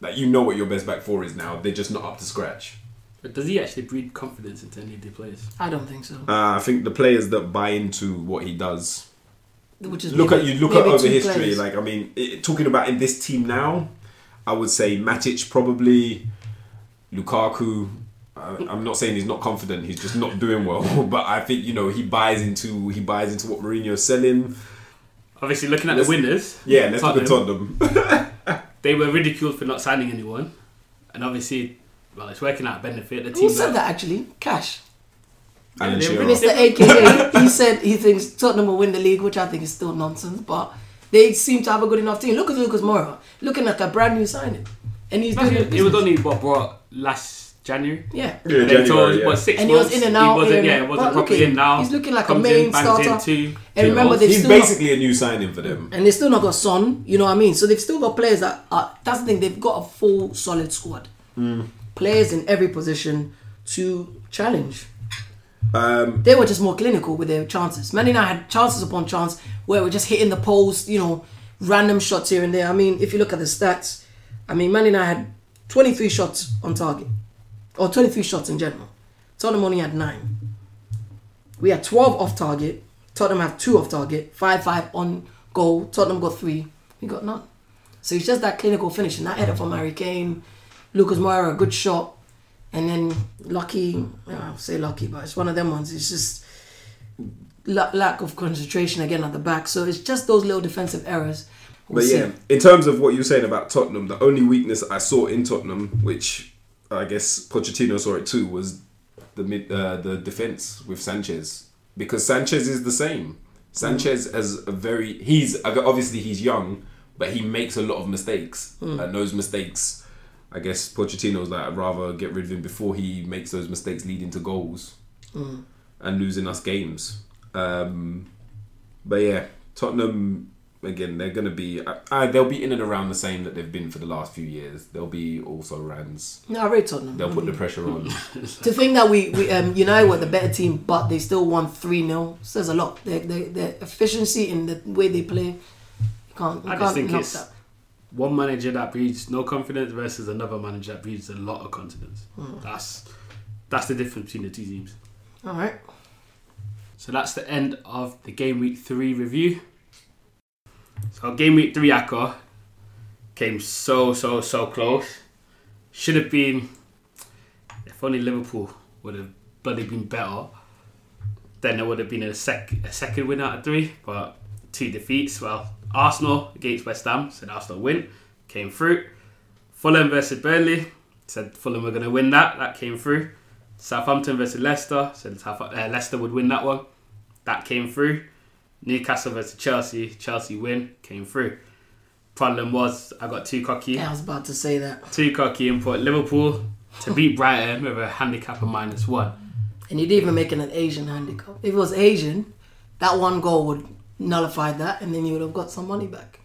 Like you know what your best back four is now. They're just not up to scratch. But does he actually breed confidence into any of the players? I don't think so. Uh, I think the players that buy into what he does Which is look maybe- at you look at over history. players. Like I mean, it, talking about in this team now, I would say Matic probably, Lukaku. I, I'm not saying he's not confident. He's just not doing well. but I think you know he buys into he buys into what Mourinho's selling. Obviously, looking at Let's- the winners, Yeah, let's look at Tottenham, Tottenham. they were ridiculed for not signing anyone, and obviously, well, it's working out a benefit. The team Who said that actually? Cash. Alan they Shearer. really Mr. AKA, he said he thinks Tottenham will win the league, which I think is still nonsense, but they seem to have a good enough team. Look at Lucas Moura, looking like a brand new signing. And he's doing it. It was only what brought last January. Yeah. Yeah, And then January, so, yeah. what, six And he was in and out, He wasn't, in yeah, and- he wasn't but properly at in now. He's looking like a main in, bangs starter. In two, And two remember, goals. they've He's still not- basically a new signing for them. And they still not got Son, you know what I mean? So they've still got players that are, that's the thing, they've got a full solid squad. Players in every position to challenge. Um, They were just more clinical with their chances. Man United had chances upon chance where we're just hitting the post, you know, random shots here and there. I mean, if you look at the stats, I mean, Man United had 23 shots on target, or 23 shots in general. Tottenham only had nine. We had 12 off target. Tottenham have two off target, 5 5 on goal. Tottenham got three. We got none. So it's just that clinical finishing. That header from Harry Kane, Lucas Moura, a good shot. And then lucky, I'll say lucky, but it's one of them ones. It's just la- lack of concentration again at the back. So it's just those little defensive errors. We'll But see. yeah, in terms of what you're saying about Tottenham, the only weakness I saw in Tottenham, which I guess Pochettino saw it too, was the mid, uh, the defense with Sanchez. Because Sanchez is the same. Sanchez has a very he's obviously he's young, but he makes a lot of mistakes, and those mistakes, I guess Pochettino's like I'd rather get rid of him before he makes those mistakes leading to goals and losing us games. Um, but yeah, Tottenham again. They're gonna be. I, I, they'll be in and around the same that they've been for the last few years. They'll be also runs. No, I rate Tottenham. They'll put the pressure on. to think that we, we um, United were the better team, but they still won 3 0 says a lot. Their, their, their efficiency in the way they play, you can't, you I can't just think it's that. one manager that breeds no confidence versus another manager that breeds a lot of confidence. Hmm. That's that's the difference between the two teams. All right. So that's the end of the game week three review. So game week three Acca came so so so close. Should have been if only Liverpool would have bloody been better. Then there would have been a sec a second win out of three, but two defeats. Well, Arsenal against West Ham said Arsenal win, came through. Fulham versus Burnley said Fulham were going to win that. That came through. Southampton versus Leicester said uh, Leicester would win that one. That came through. Newcastle versus Chelsea. Chelsea win came through. Problem was I got too cocky. Yeah, I was about to say that. Too cocky and put Liverpool to beat Brighton with a handicap of minus one. And you didn't even make it an Asian handicap. If it was Asian, that one goal would nullify that, and then you would have got some money back.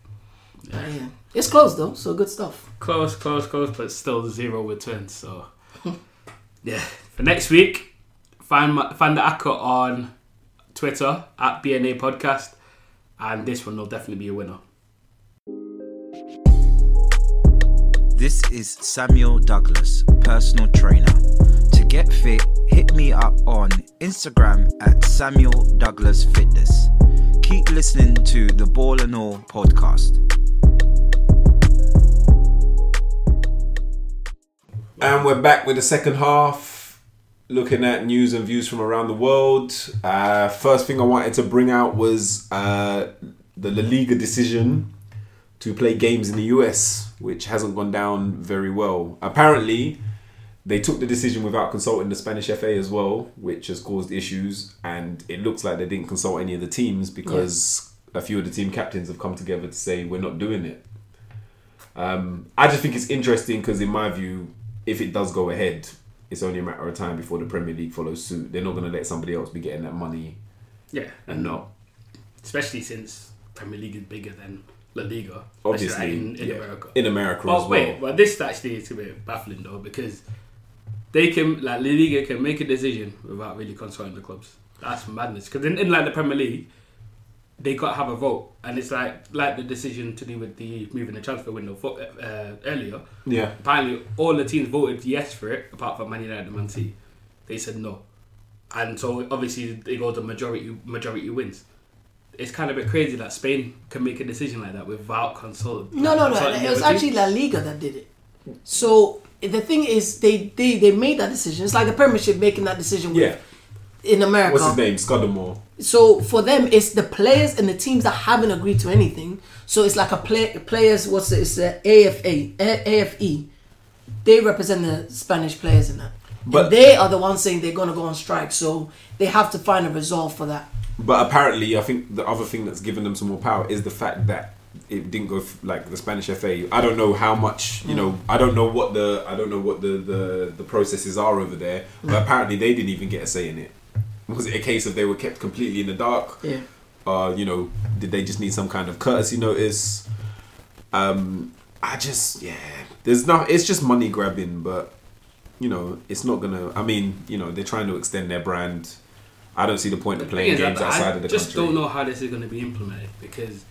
But yeah. It's close though, so good stuff. Close, close, close, but still zero returns. So yeah, for next week, find my, find the Acca on Twitter at BNA Podcast, and this one will definitely be a winner. This is Samuel Douglas, personal trainer. To get fit, hit me up on Instagram at Samuel Douglas Fitness. Keep listening to the Ball and All podcast. And we're back with the second half, looking at news and views from around the world. Uh, first thing I wanted to bring out was uh, the La Liga decision to play games in the US, which hasn't gone down very well. Apparently, they took the decision without consulting the Spanish FA as well, which has caused issues. And it looks like they didn't consult any of the teams because a few of the team captains have come together to say we're not doing it. Um, I just think it's interesting because, in my view, if it does go ahead, it's only a matter of time before the Premier League follows suit. They're not going to let somebody else be getting that money Yeah, and not. especially since Premier League is bigger than La Liga, Obviously, in, in yeah. America. In America Oh as wait, well. well this actually is a bit baffling though because they can like La Liga can make a decision without really consulting the clubs. That's madness. Because in, in like the Premier League, they got to have a vote, and it's like like the decision to do with the moving the transfer window for, uh, earlier. Yeah. Apparently, all the teams voted yes for it, apart from Man United and Man City. They said no, and so obviously they go the majority majority wins. It's kind of a bit crazy that Spain can make a decision like that without consulting. No, no, no. consulting the It was actually. La Liga that did it. So the thing is, they they, they made that decision. It's like the Premiership making that decision. With, Yeah. In America. What's his name? Scudamore. So for them, it's the players and the teams that haven't agreed to anything. So it's like a play players. What's it? It's the AFA, A- AFE. They represent the Spanish players in that. But- and they are the ones saying they're going to go on strike. So they have to find a resolve for that. But apparently, I think the other thing that's given them some more power is the fact that it didn't go f- like the Spanish FA. I don't know how much you mm. know. I don't know what the I don't know what the the, the processes are over there. But mm. apparently, they didn't even get a say in it. Was it a case of they were kept completely in the dark? Yeah. Uh, you know, did they just need some kind of courtesy notice? Um, I just yeah. There's not. It's just money grabbing, but you know, it's not gonna. I mean, you know, they're trying to extend their brand. I don't see the point of thing playing games that outside I of the country. I just don't know how this is going to be implemented because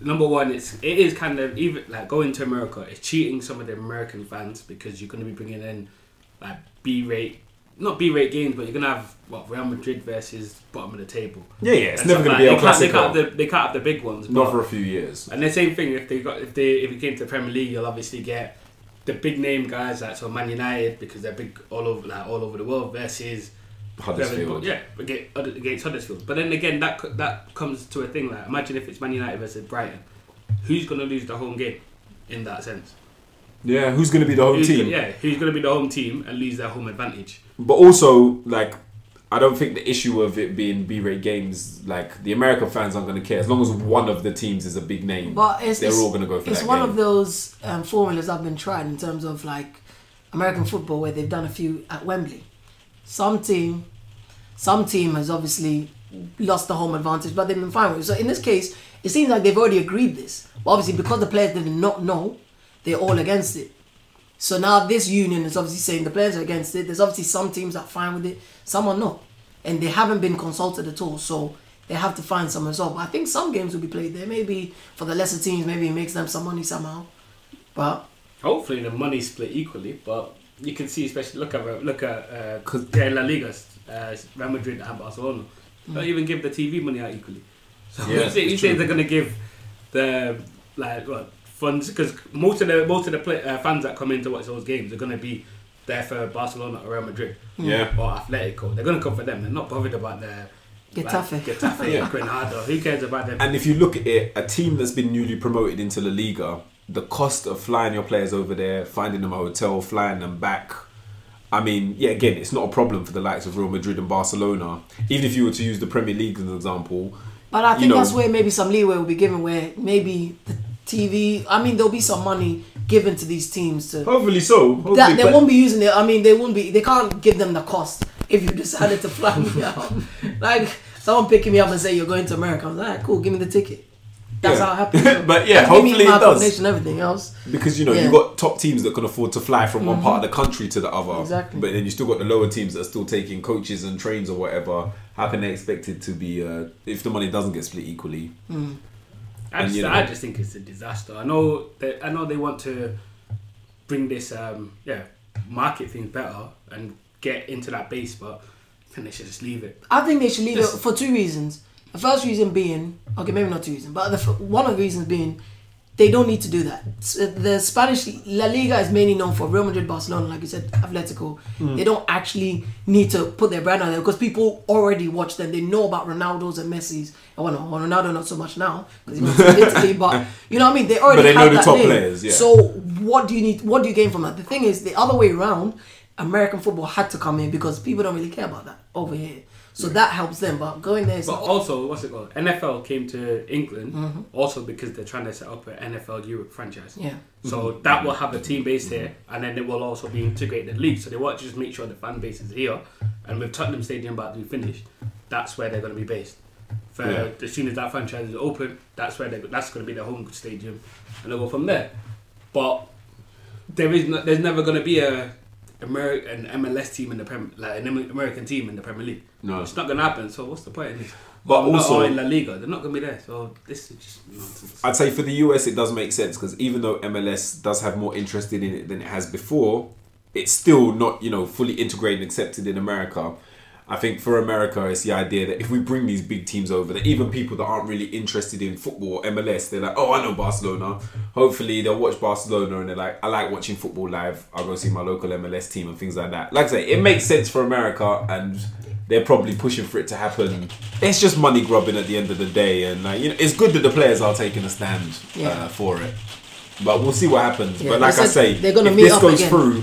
number one, it's it is kind of even like going to America. It's cheating some of the American fans because you're going to be bringing in like B-rate, not B-rate games, but you're going to have what Real Madrid versus bottom of the table. Yeah, yeah, it's And never going to like- be they can't, they, can't have the, they can't have the big ones. Not for a few years. and the same thing if they got if they if you came to the Premier League, you'll obviously get the big name guys like so Man United because they're big all over like all over the world versus Huddersfield. yeah, against, against Huddersfield. But then again, that that comes to a thing like imagine if it's Man United versus Brighton, who's gonna lose the home game in that sense? Yeah, who's going to be the home Who's team? Gonna, yeah, who's gonna be the home team and lose their home advantage? But also, like, I don't think the issue of it being B-rate games, like the American fans aren't going to care as long as one of the teams is a big name. But it's, they're it's, all going to go for It's that one game. of those um, formulas I've been tried in terms of like American football where they've done a few at Wembley. Some team, some team has obviously lost the home advantage, but they've been fine with it. So in this case, it seems like they've already agreed this. But obviously, because the players did not know, they're all against it. So now this union is obviously saying the players are against it. There's obviously some teams that are fine with it, some are not, and they haven't been consulted at all. So they have to find some resolve. I think some games will be played there. Maybe for the lesser teams, maybe it makes them some money somehow. But Hopefully the money split equally, but you can see especially look at look at uh, 'Cause- yeah, La Liga, uh, Real Madrid and Barcelona. Don't even give the TV money out equally. So Yeah, you say, you say they're gonna give the like what funds because most of the most of the play, uh, fans that come in to watch those games are gonna be there for Barcelona or Real Madrid Yeah. or Atletico. They're gonna come for them. They're not bothered about their Getafe. like, Getafe, Yeah. Granada. Who cares about them? And if you look at it, a team that's been newly promoted into La Liga, the cost of flying your players over there, finding them a hotel, flying them back. I mean, yeah, again, it's not a problem for the likes of Real Madrid and Barcelona. Even if you were to use the Premier League as an example, but I You think know- that's where maybe some leeway will be given. Where maybe the TV. I mean, there'll be some money given to these teams to hopefully so. Hopefully, that they won't be using it. I mean, they won't be. They can't give them the cost if you decided to fly me out. Like someone picking me up and say you're going to America. I'm like, "Ah, cool, give me the ticket. That's Yeah. how it happens. But yeah, me hopefully it does. and everything else. Because you know Yeah. you've got top teams that can afford to fly from one part of the country to the other, Exactly. but then you still got the lower teams that are still taking coaches and trains or whatever. How can they expect it to be uh, if the money doesn't get split equally? I And, just, you know- I just think it's a disaster. I know that I know they want to bring this um yeah market things better and get into that base, but I think they should just leave it. I think they should leave Just- it for two reasons. The first reason being, okay, maybe not two reasons, but the, one of the reasons being, they don't need to do that. The Spanish La Liga is mainly known for Real Madrid, Barcelona, like you said, Atletico. Hmm. They don't actually need to put their brand out there because people already watch them. They know about Ronaldo's and Messi's. Oh, well, no, Ronaldo not so much now because he went to Italy, but you know what I mean. They already But they know have the that top name. players, yeah. So what do you need? What do you gain from that? The thing is, the other way around, American football had to come in because people don't really care about that over here. So that helps them. But going there, is But also, what's it called? NFL came to England mm-hmm. also because they're trying to set up an NFL Europe franchise. yeah. So mm-hmm. that will have a team base here, and then it will also be integrated in the league. So they want to just make sure the fan base is here, and with Tottenham Stadium about to be finished, that's where they're going to be based. For Yeah. as soon as that franchise is open, that's where they that's going to be their home stadium, and they'll go from there. But there is no, there's never going to be a Ameri- an MLS team in the Prem, like an American team in the Premier League. No. it's not going to happen. So what's the point in this? But Not- also- or in La Liga, they're not going to be there. So this is just nonsense. I'd say for the US it does make sense because even though MLS does have more interest in it than it has before, it's still not you know fully integrated and accepted in America. I think for America it's the idea that if we bring these big teams over, that even people that aren't really interested in football MLS, they're like, oh I know Barcelona. Hopefully they'll watch Barcelona and they're like, I like watching football live. I'll go see my local MLS team and things like that. Like I say, it makes sense for America and they're probably pushing for it to happen. It's just money grubbing at the end of the day, and uh, you know it's good that the players are taking a stand Yeah. uh, for it. But we'll see what happens. Yeah, but like I say, they're gonna if meet this up goes again. through,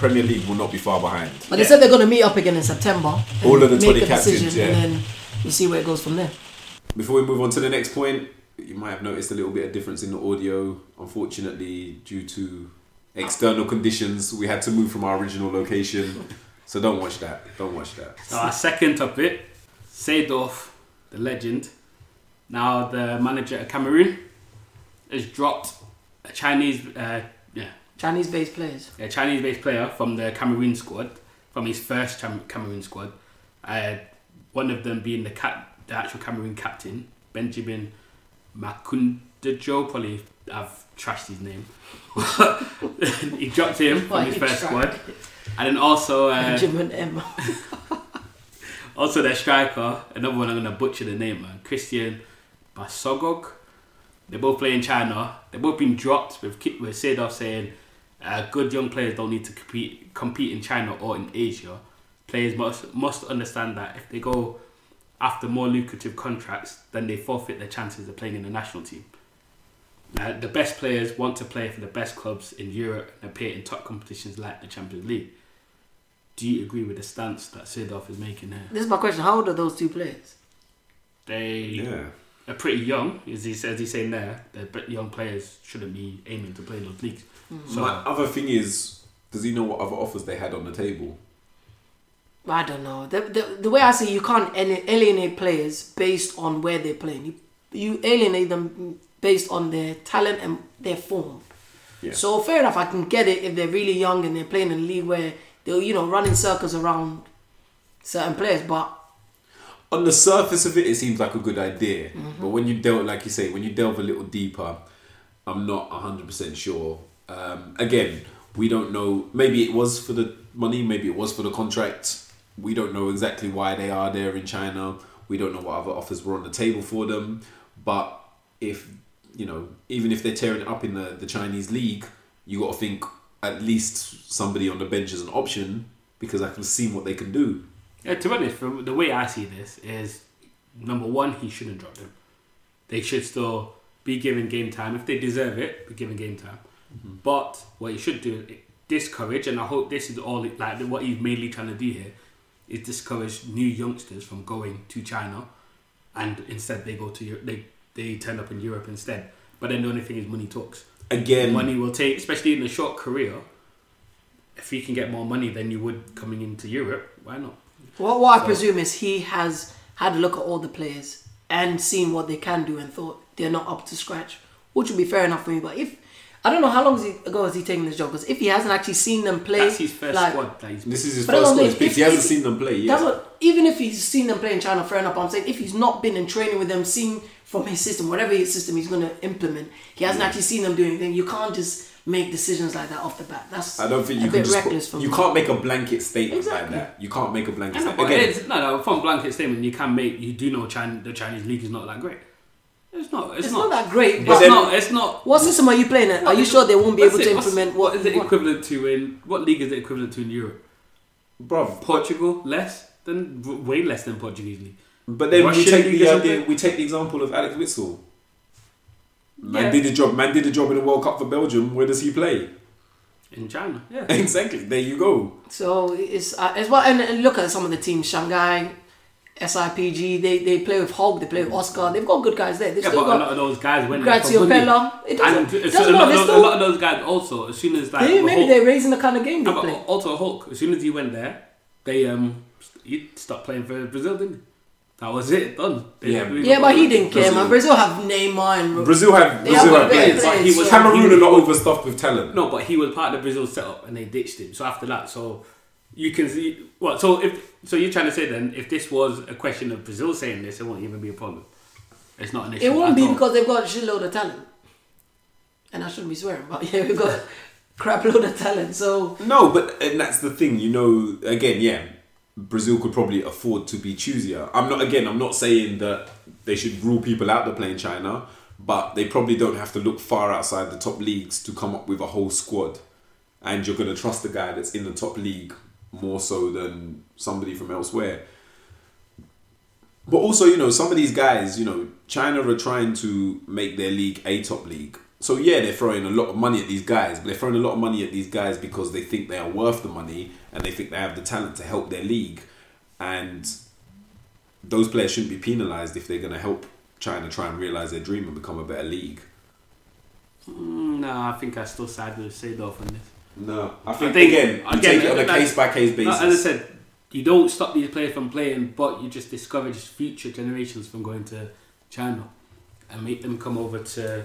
Premier League will not be far behind. But they said they're going to meet up again in September. All of the 20 a captains, yeah. And then we'll see where it goes from there. Before we move on to the next point, you might have noticed a little bit of difference in the audio. Unfortunately, due to external conditions, we had to move from our original location. So don't watch that. Don't watch that. Now, our second topic, Seedorf, the legend, now the manager of Cameroon, has dropped a Chinese, uh, yeah, Chinese based players. a Chinese-based player from the Cameroon squad, from his first Cham- Cameroon squad. Uh, one of them being the the actual Cameroon captain, Benjamin Moukandjo. Probably I've trashed his name. he dropped him from his first squad, and then also uh, Benjamin Emma. also their striker, another one I'm gonna butcher the name, man. Christian Bassogog. They both play in China. They've both been dropped with with Seedorf saying uh, good young players don't need to compete compete in China or in Asia. Players must must understand that if they go after more lucrative contracts, then they forfeit their chances of playing in the national team. Uh, the best players want to play for the best clubs in Europe and appear in top competitions like the Champions League. Do you agree with the stance that Seedorf is making here? This is my question. How old are those two players? They Yeah. are pretty young, as he says. He's saying there that but young players shouldn't be aiming to play in those leagues. So My other thing is, does he know what other offers they had on the table? I don't know. The, the, the way I see it, you can't alienate players based on where they're playing. You, you alienate them based on their talent and their form. Yeah. So fair enough, I can get it if they're really young and they're playing in a league where they'll, you know, run in circles around certain players. But on the surface of it, it seems like a good idea. Mm-hmm. But when you delve, like you say, when you delve a little deeper, I'm not 100% sure. Um, again, we don't know. Maybe it was for the money, maybe it was for the contract. We don't know exactly why they are there in China. We don't know what other offers were on the table for them. But if, you know, even if they're tearing it up in the, the Chinese league, you got to think at least somebody on the bench is an option because I can see what they can do. Yeah, to be honest, from the way I see this is number one, he shouldn't drop them. They should still be given game time if they deserve it. Be given game time. But what he should do is discourage, and I hope this is all like what he's mainly trying to do here, is discourage new youngsters from going to China, and instead they go to Europe. They they turn up in Europe instead. But then the only thing is money talks. Again, money will take, especially in a short career. If you can get more money than you would coming into Europe, why not? what, what I So- presume is he has had a look at all the players and seen what they can do and thought they're not up to scratch, which would be fair enough for me. But if I don't know how long is he, ago has he taken this job? Because if he hasn't actually seen them play, That's his first like, squad. That This is his first what I'm squad saying. pick. He hasn't if- seen them play That's yet. what. Even if he's seen them play in China, fair enough. I'm saying if he's not been in training with them, seen from his system, whatever his system he's going to implement, he hasn't actually seen them do anything. You can't just make decisions like that off the bat. That's I don't think a you can bit just. reckless Put, from you me. can't make a blanket statement like that. You can't make a blanket know, statement. Again, no, no. From blanket statement, you can make. You do know China, the Chinese league is not that great. It's not. It's, It's not that great, It's not. It's not. What system are you playing at? Are you sure they won't be able it- to implement what what? is it equivalent to in what league is it equivalent to in Europe? bruv. Portugal less than way less than Portuguese league. But then we take the or idea, something? we take the example of Alex Witsel. Man Yeah. did the job. Man did the job in the World Cup for Belgium. Where does he play? in China. Yeah. exactly. There you go. So it's uh, as well. And, and look at some of the teams: Shanghai, SIPG. They they play with Hulk. They play with Oscar. They've got good guys there. They've Yeah, still but a lot of those guys went there Graziano. Pellè. It doesn't. And it doesn't a, lot, matter. of those- a lot of those guys also, as soon as like they, maybe Hulk- they're raising the kind of game they No, play. but also Hulk, as soon as he went there, they um he stopped playing for Brazil, didn't he? That was it. Done. They- Yeah. we- Yeah, but he didn't care, Brazil. man. Brazil have Neymar and Brazil have Brazil have have players. players, But he was Cameroon he are not was- overstuffed with talent. No, but he was part of the Brazil setup and they ditched him. So after that, so you can see what. So if so, you're trying to say then if this was a question of Brazil saying this, it won't even be a problem. It's not an issue. It won't be all. because they've got a shitload of talent. And I shouldn't be swearing, but yeah, we've got a crap load of talent. So No, but and that's the thing. You know, again, yeah, Brazil could probably afford to be choosier. I'm not again. I'm not saying that they should rule people out that play in China, but they probably don't have to look far outside the top leagues to come up with a whole squad. And you're going to trust the guy that's in the top league more so than somebody from elsewhere. But also, you know, some of these guys, you know, China are trying to make their league a top league. So yeah, they're throwing a lot of money at these guys, but they're throwing a lot of money at these guys because they think they are worth the money and they think they have the talent to help their league. And those players shouldn't be penalised if they're going to help China try and realise their dream and become a better league. Mm, no, I think I still side with Seedorf on this. No, I think, think, again, you again, take it on a case by case basis. as I said, you don't stop these players from playing, but you just discourage future generations from going to China and make them come over to.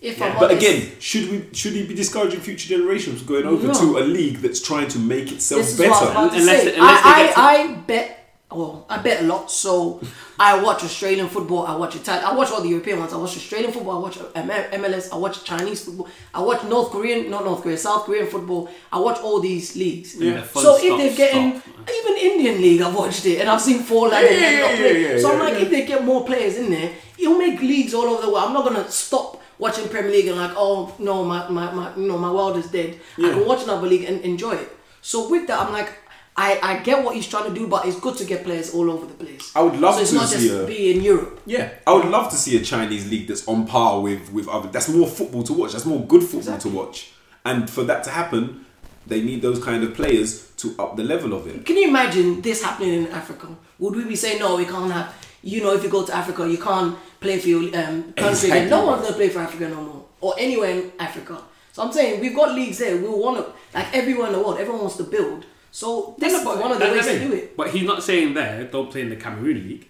if Yeah, But again, should we should he be discouraging future generations from going over No. to a league that's trying to make itself this is what I was better? about to Unless- say. unless they get to- I, I, I bet. Well, I bet a lot. So I watch Australian football. I watch Italian. I watch all the European ones. I watch Australian football. I watch MLS. I watch Chinese football. I watch North Korean, not North Korea, South Korean football. I watch all these leagues. Yeah. So if they're getting stop. even Indian league, I've watched it and I've seen four like Yeah, yeah, yeah, yeah, So I'm like, if they get more players in there, you'll make leagues all over the world. I'm not gonna stop watching Premier League and like, oh no, my my, my you know my world is dead. I can watch another league and enjoy it. So with that, I'm like, I, I get what he's trying to do, but it's good to get players all over the place. I would love so it's to not see just a- be in Europe. Yeah, I would love to see a Chinese league that's on par with with other. That's more football to watch. That's more good football Exactly. to watch. And for that to happen, they need those kind of players to up the level of it. Can you imagine this happening in Africa? Would we be saying no? We can't have. You know, if you go to Africa, you can't play for your um, country. Exactly. No one's gonna play for Africa no more, or anywhere in Africa. So I'm saying we've got leagues there. We want to, like everywhere in the world, everyone wants to build. So this is one of the ways to do it. But he's not saying there, don't play in the Cameroon league.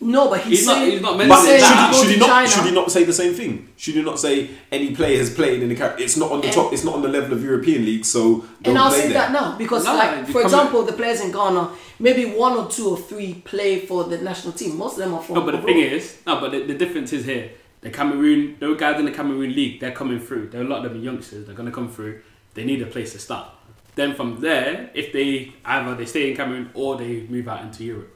No, but he's, He's not- saying he's not he's mentioning saying that. should, he, should to he not? China. Should he not say the same thing? Should he not say any player has played in the? Car- It's not on the And- top. It's not on the level of European league. So don't And I'll play say there. that now because, No, like, for come example, the players in Ghana, maybe one or two or three play for the national team. Most of them are from. No, but the thing is, no, but the, the difference is here. The Cameroon, those guys in the Cameroon league, they're coming through. There are a lot of them youngsters. They're gonna come through. They need a place to start. Then from there, if they either they stay in Cameroon or they move out into Europe,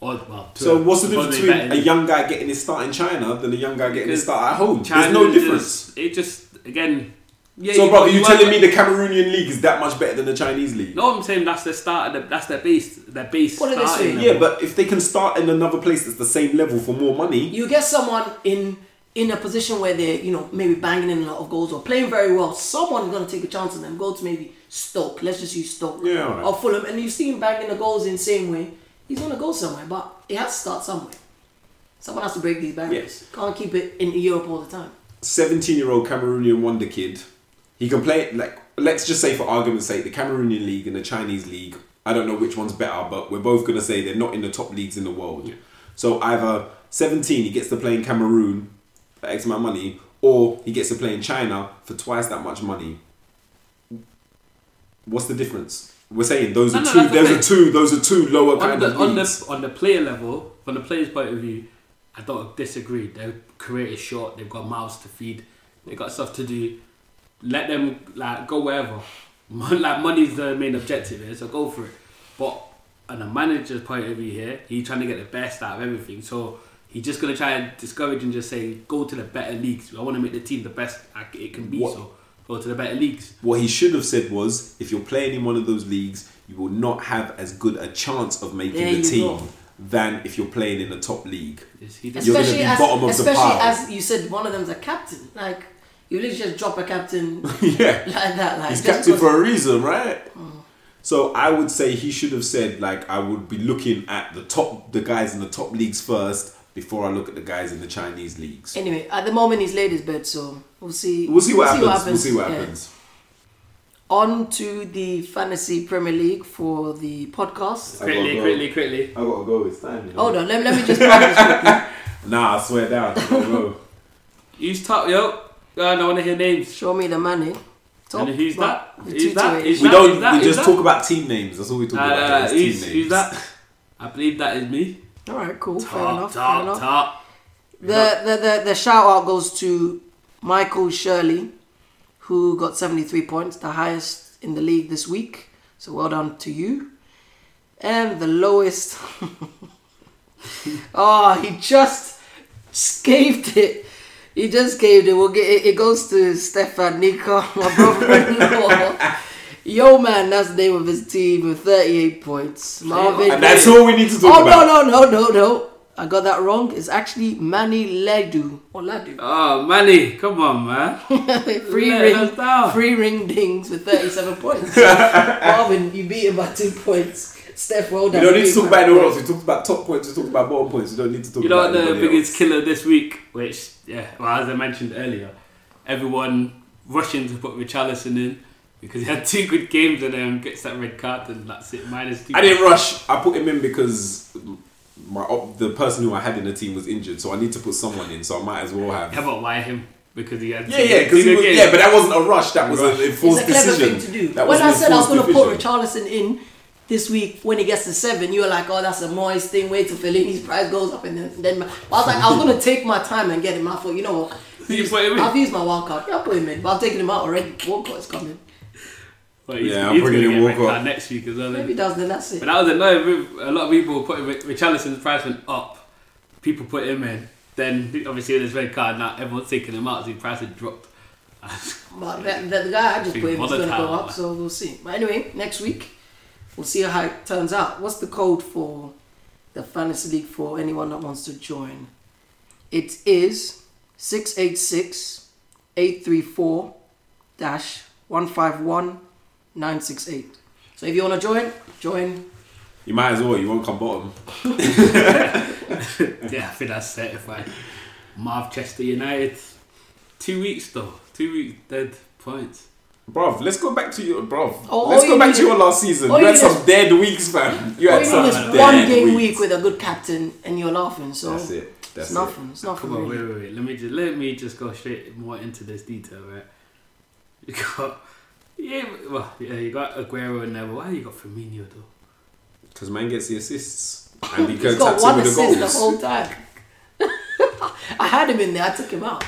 or well. to So a- what's the difference between a young guy getting his start in China than a young guy getting his start at home? China There's no difference. Just, it just again. Yeah, so, you- bro, are you you telling me the Cameroonian league is that much better than the Chinese league? No, I'm saying that's their start. The, that's their base. Their base. Put it this starting Yeah, but if they can start in another place that's the same level for more money, you get someone in in a position where they're you know maybe banging in a lot of goals or playing very well. Someone's gonna take a chance on them. Go to maybe Stoke. Let's just use Stoke. Yeah, alright. Or Fulham, and you see him banging the goals in the same way. He's gonna go somewhere, but he has to start somewhere. Someone has to break these barriers. Can't keep it in Europe all the time. 17 year old Cameroonian wonder kid, he can play, like, let's just say for argument's sake, the Cameroonian league and the Chinese league, I don't know which one's better, but we're both going to say they're not in the top leagues in the world. So either 17, he gets to play in Cameroon for X amount of money, or he gets to play in China for twice that much money. What's the difference? We're saying those No, are no, two. Those are two. Those are two lower on kind the, of on leagues. the on the player level, from the player's point of view, I don't disagree. Their career is short. They've got mouths to feed. They've got stuff to do. Let them like go wherever. Like money's the main objective here, so go for it. But on a manager's point of view here, he's trying to get the best out of everything. So he's just gonna try and discourage and just say, go to the better leagues. I want to make the team the best it can be. What- So go to the better leagues. What he should have said was, if you're playing in one of those leagues, you will not have as good a chance of making There the team go. than if you're playing in the top league. Is You're gonna especially be as, bottom of the pile. especially as you said, one of them's a captain. Like you literally just drop a captain yeah. like that. Like He's captain for a reason, right? Mm. So I would say he should have said like I would be looking at the top the guys in the top leagues first before I look at the guys in the Chinese leagues. Anyway, at the moment he's laid his bed, so we'll see. We'll see what happens. We'll see what Yeah. happens. On to the Fantasy Premier League for the podcast. Quickly, go. quickly, quickly. I gotta go. It's time. You know? Hold on, let, let me just practice. Nah, I swear down. I gotta go. Who's top, yo? I don't want to hear names. Show me the money. Top, And who's that? Who's that? to eight. Is we don't. that- we just that? talk about team names. That's all we talk Uh, about. uh, is team names. who's that? I believe that is me. All right, cool. fair Top, enough. fair enough. top. The, the, the, the shout out goes to Michael Shirley, who got 73 points, the highest in the league this week. So well done to you. And the lowest. oh, he just scaped it. He just gave it. We'll get it. It goes to Stefan Nika, my brother-in-law. Yo, man, that's the name of his team with 38 points. Marvin. And that's all we need to talk Oh about. Oh no no no no no! I got that wrong. It's actually Manny Ledu or Ladu. Oh, ah, Manny, come on, man. free let ring, free ring dings with thirty-seven points. Marvin, you beat him by two points. Steph, well We done. don't need to talk about man. anyone else. We talked about top points. We talked about bottom points. We don't need to talk You know about what the biggest else. killer this week, which, yeah, well, as I mentioned earlier, everyone rushing to put Richarlison in because he had two good games and then gets that red card and that's it, minus two. I didn't rush. I put him in because my op- the person who I had in the team was injured, so I need to put someone in. So I might as well have. Yeah, but why him? Because he had Yeah, yeah, because he was, yeah, but that wasn't a rush. That was Rush. an It's enforced a clever decision. thing to do. That when was I said I was going to put division. Richarlison in this week when he gets to seven, you were like, "Oh, that's a Moyes thing. Wait till Fellaini's price goes up." And then, then I was like, I was going to take my time and get him. I thought, you know what? You put? I've used my wild card. Yeah, I'll put him in, but I'm taking him out already. Walcott is coming. But he's, Yeah, I'm he's bringing gonna in get red Walcott. card next week as well. If isn't he he? does, then that's it. But that was annoying. A lot of people were putting Rich- Richarlison's price went up. People put him in. Then obviously with his red card now everyone's taking him out. So his price had dropped. But the, the, the guy I just Being put him is going to go up, so we'll see. But anyway, next week we'll see how it turns out. What's the code for the fantasy league for anyone that wants to join? It is 686 834 151 968. So if you want to join, join. You might as well. You won't come bottom. yeah, I think that's certified. Marv Chester United. Two weeks though. Two weeks dead points. Bruv, let's go back to your bruv. Oh, let's all go back to your last season. all You you had some dead weeks, fam. You had you some need is dead one game weeks. week with a good captain and you're laughing. So That's it. That's it's it. nothing. It's nothing. Come on, really. wait, wait, wait. Let me just let me just go straight more into this detail, right? You got yeah, well, yeah, you got Aguero and Neville. Why you got Firmino though? Because man gets the assists. And He's because got taps in one with the assist the whole time. I had him in there. I took him out.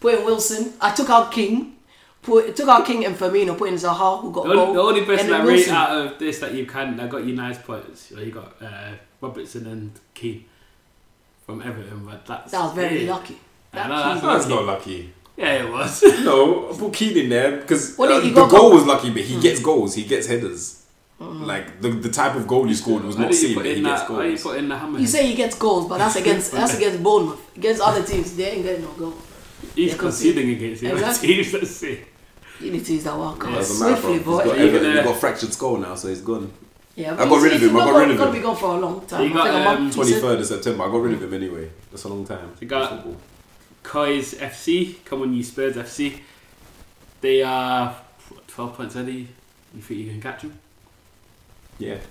Put in Wilson. I took out King. Put took out King and Firmino. Put in Zaha who got The goal. only, the only person and that rate out of this that you can that got you nice points, you got uh, Robertson and Keane from Everton, but that's That was very it. lucky. I That know, Keane- that's That's lucky. not lucky. Yeah, it was. No, I put Keane in there because uh, the goal goal. was lucky, but he gets goals. He gets headers. Like the, the type of goal he scored was not did you seen, but he in gets that? Why you put in the hammer? You say he gets goals, but that's against that's against Bournemouth. Against other teams, they ain't getting no goal. He's Yeah, conceding against the other Exactly. teams. Let's see. You need to use that wild card Doesn't matter, bro. swiftly, He's boy. got, Even, Everton, uh, he's got fractured skull now, so he's gone. Yeah, I but got rid of him, I got gonna- rid of gonna be gone for a long time. You got, I think a month, you Twenty said? third of September. I got rid of him anyway. That's a long time. You got- Football. Coy's FC, come on you Spurs FC. They are what, 12 points early. You think you can catch them? Yeah.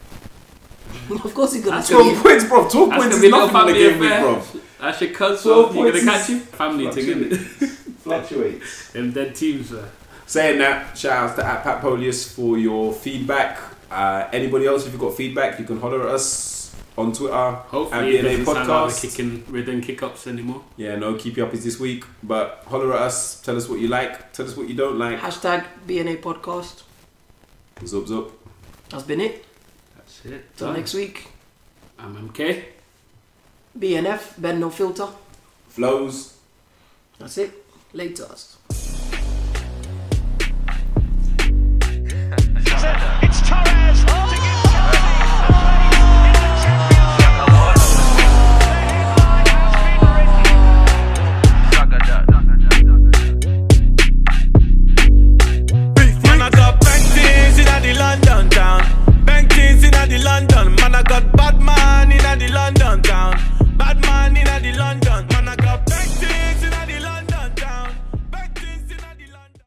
Of course he's gonna That's score. Twelve points, bro. Twelve That's points gonna is be little nothing in the game week, affair. bro. That's your cuz, Twelve so you gonna points catch is- you? Family thing, innit? Fluctuates. Them dead teams, uh, Saying that, shout out to at Pat Polius for your feedback. Uh, anybody else, if you've got feedback, you can holler at us on Twitter Hopefully, at it BNA doesn't sound like we're Podcast. kicking ridden kick ups anymore. Yeah, no, keep you up is this week. But holler at us, tell us what you like, tell us what you don't like. Hashtag BNA podcast. Zup zup. That's been it. That's it. Till next week. I'm MK. BNF, Ben No Filter. Flows. That's it. Later. the London town. Bad man in the London.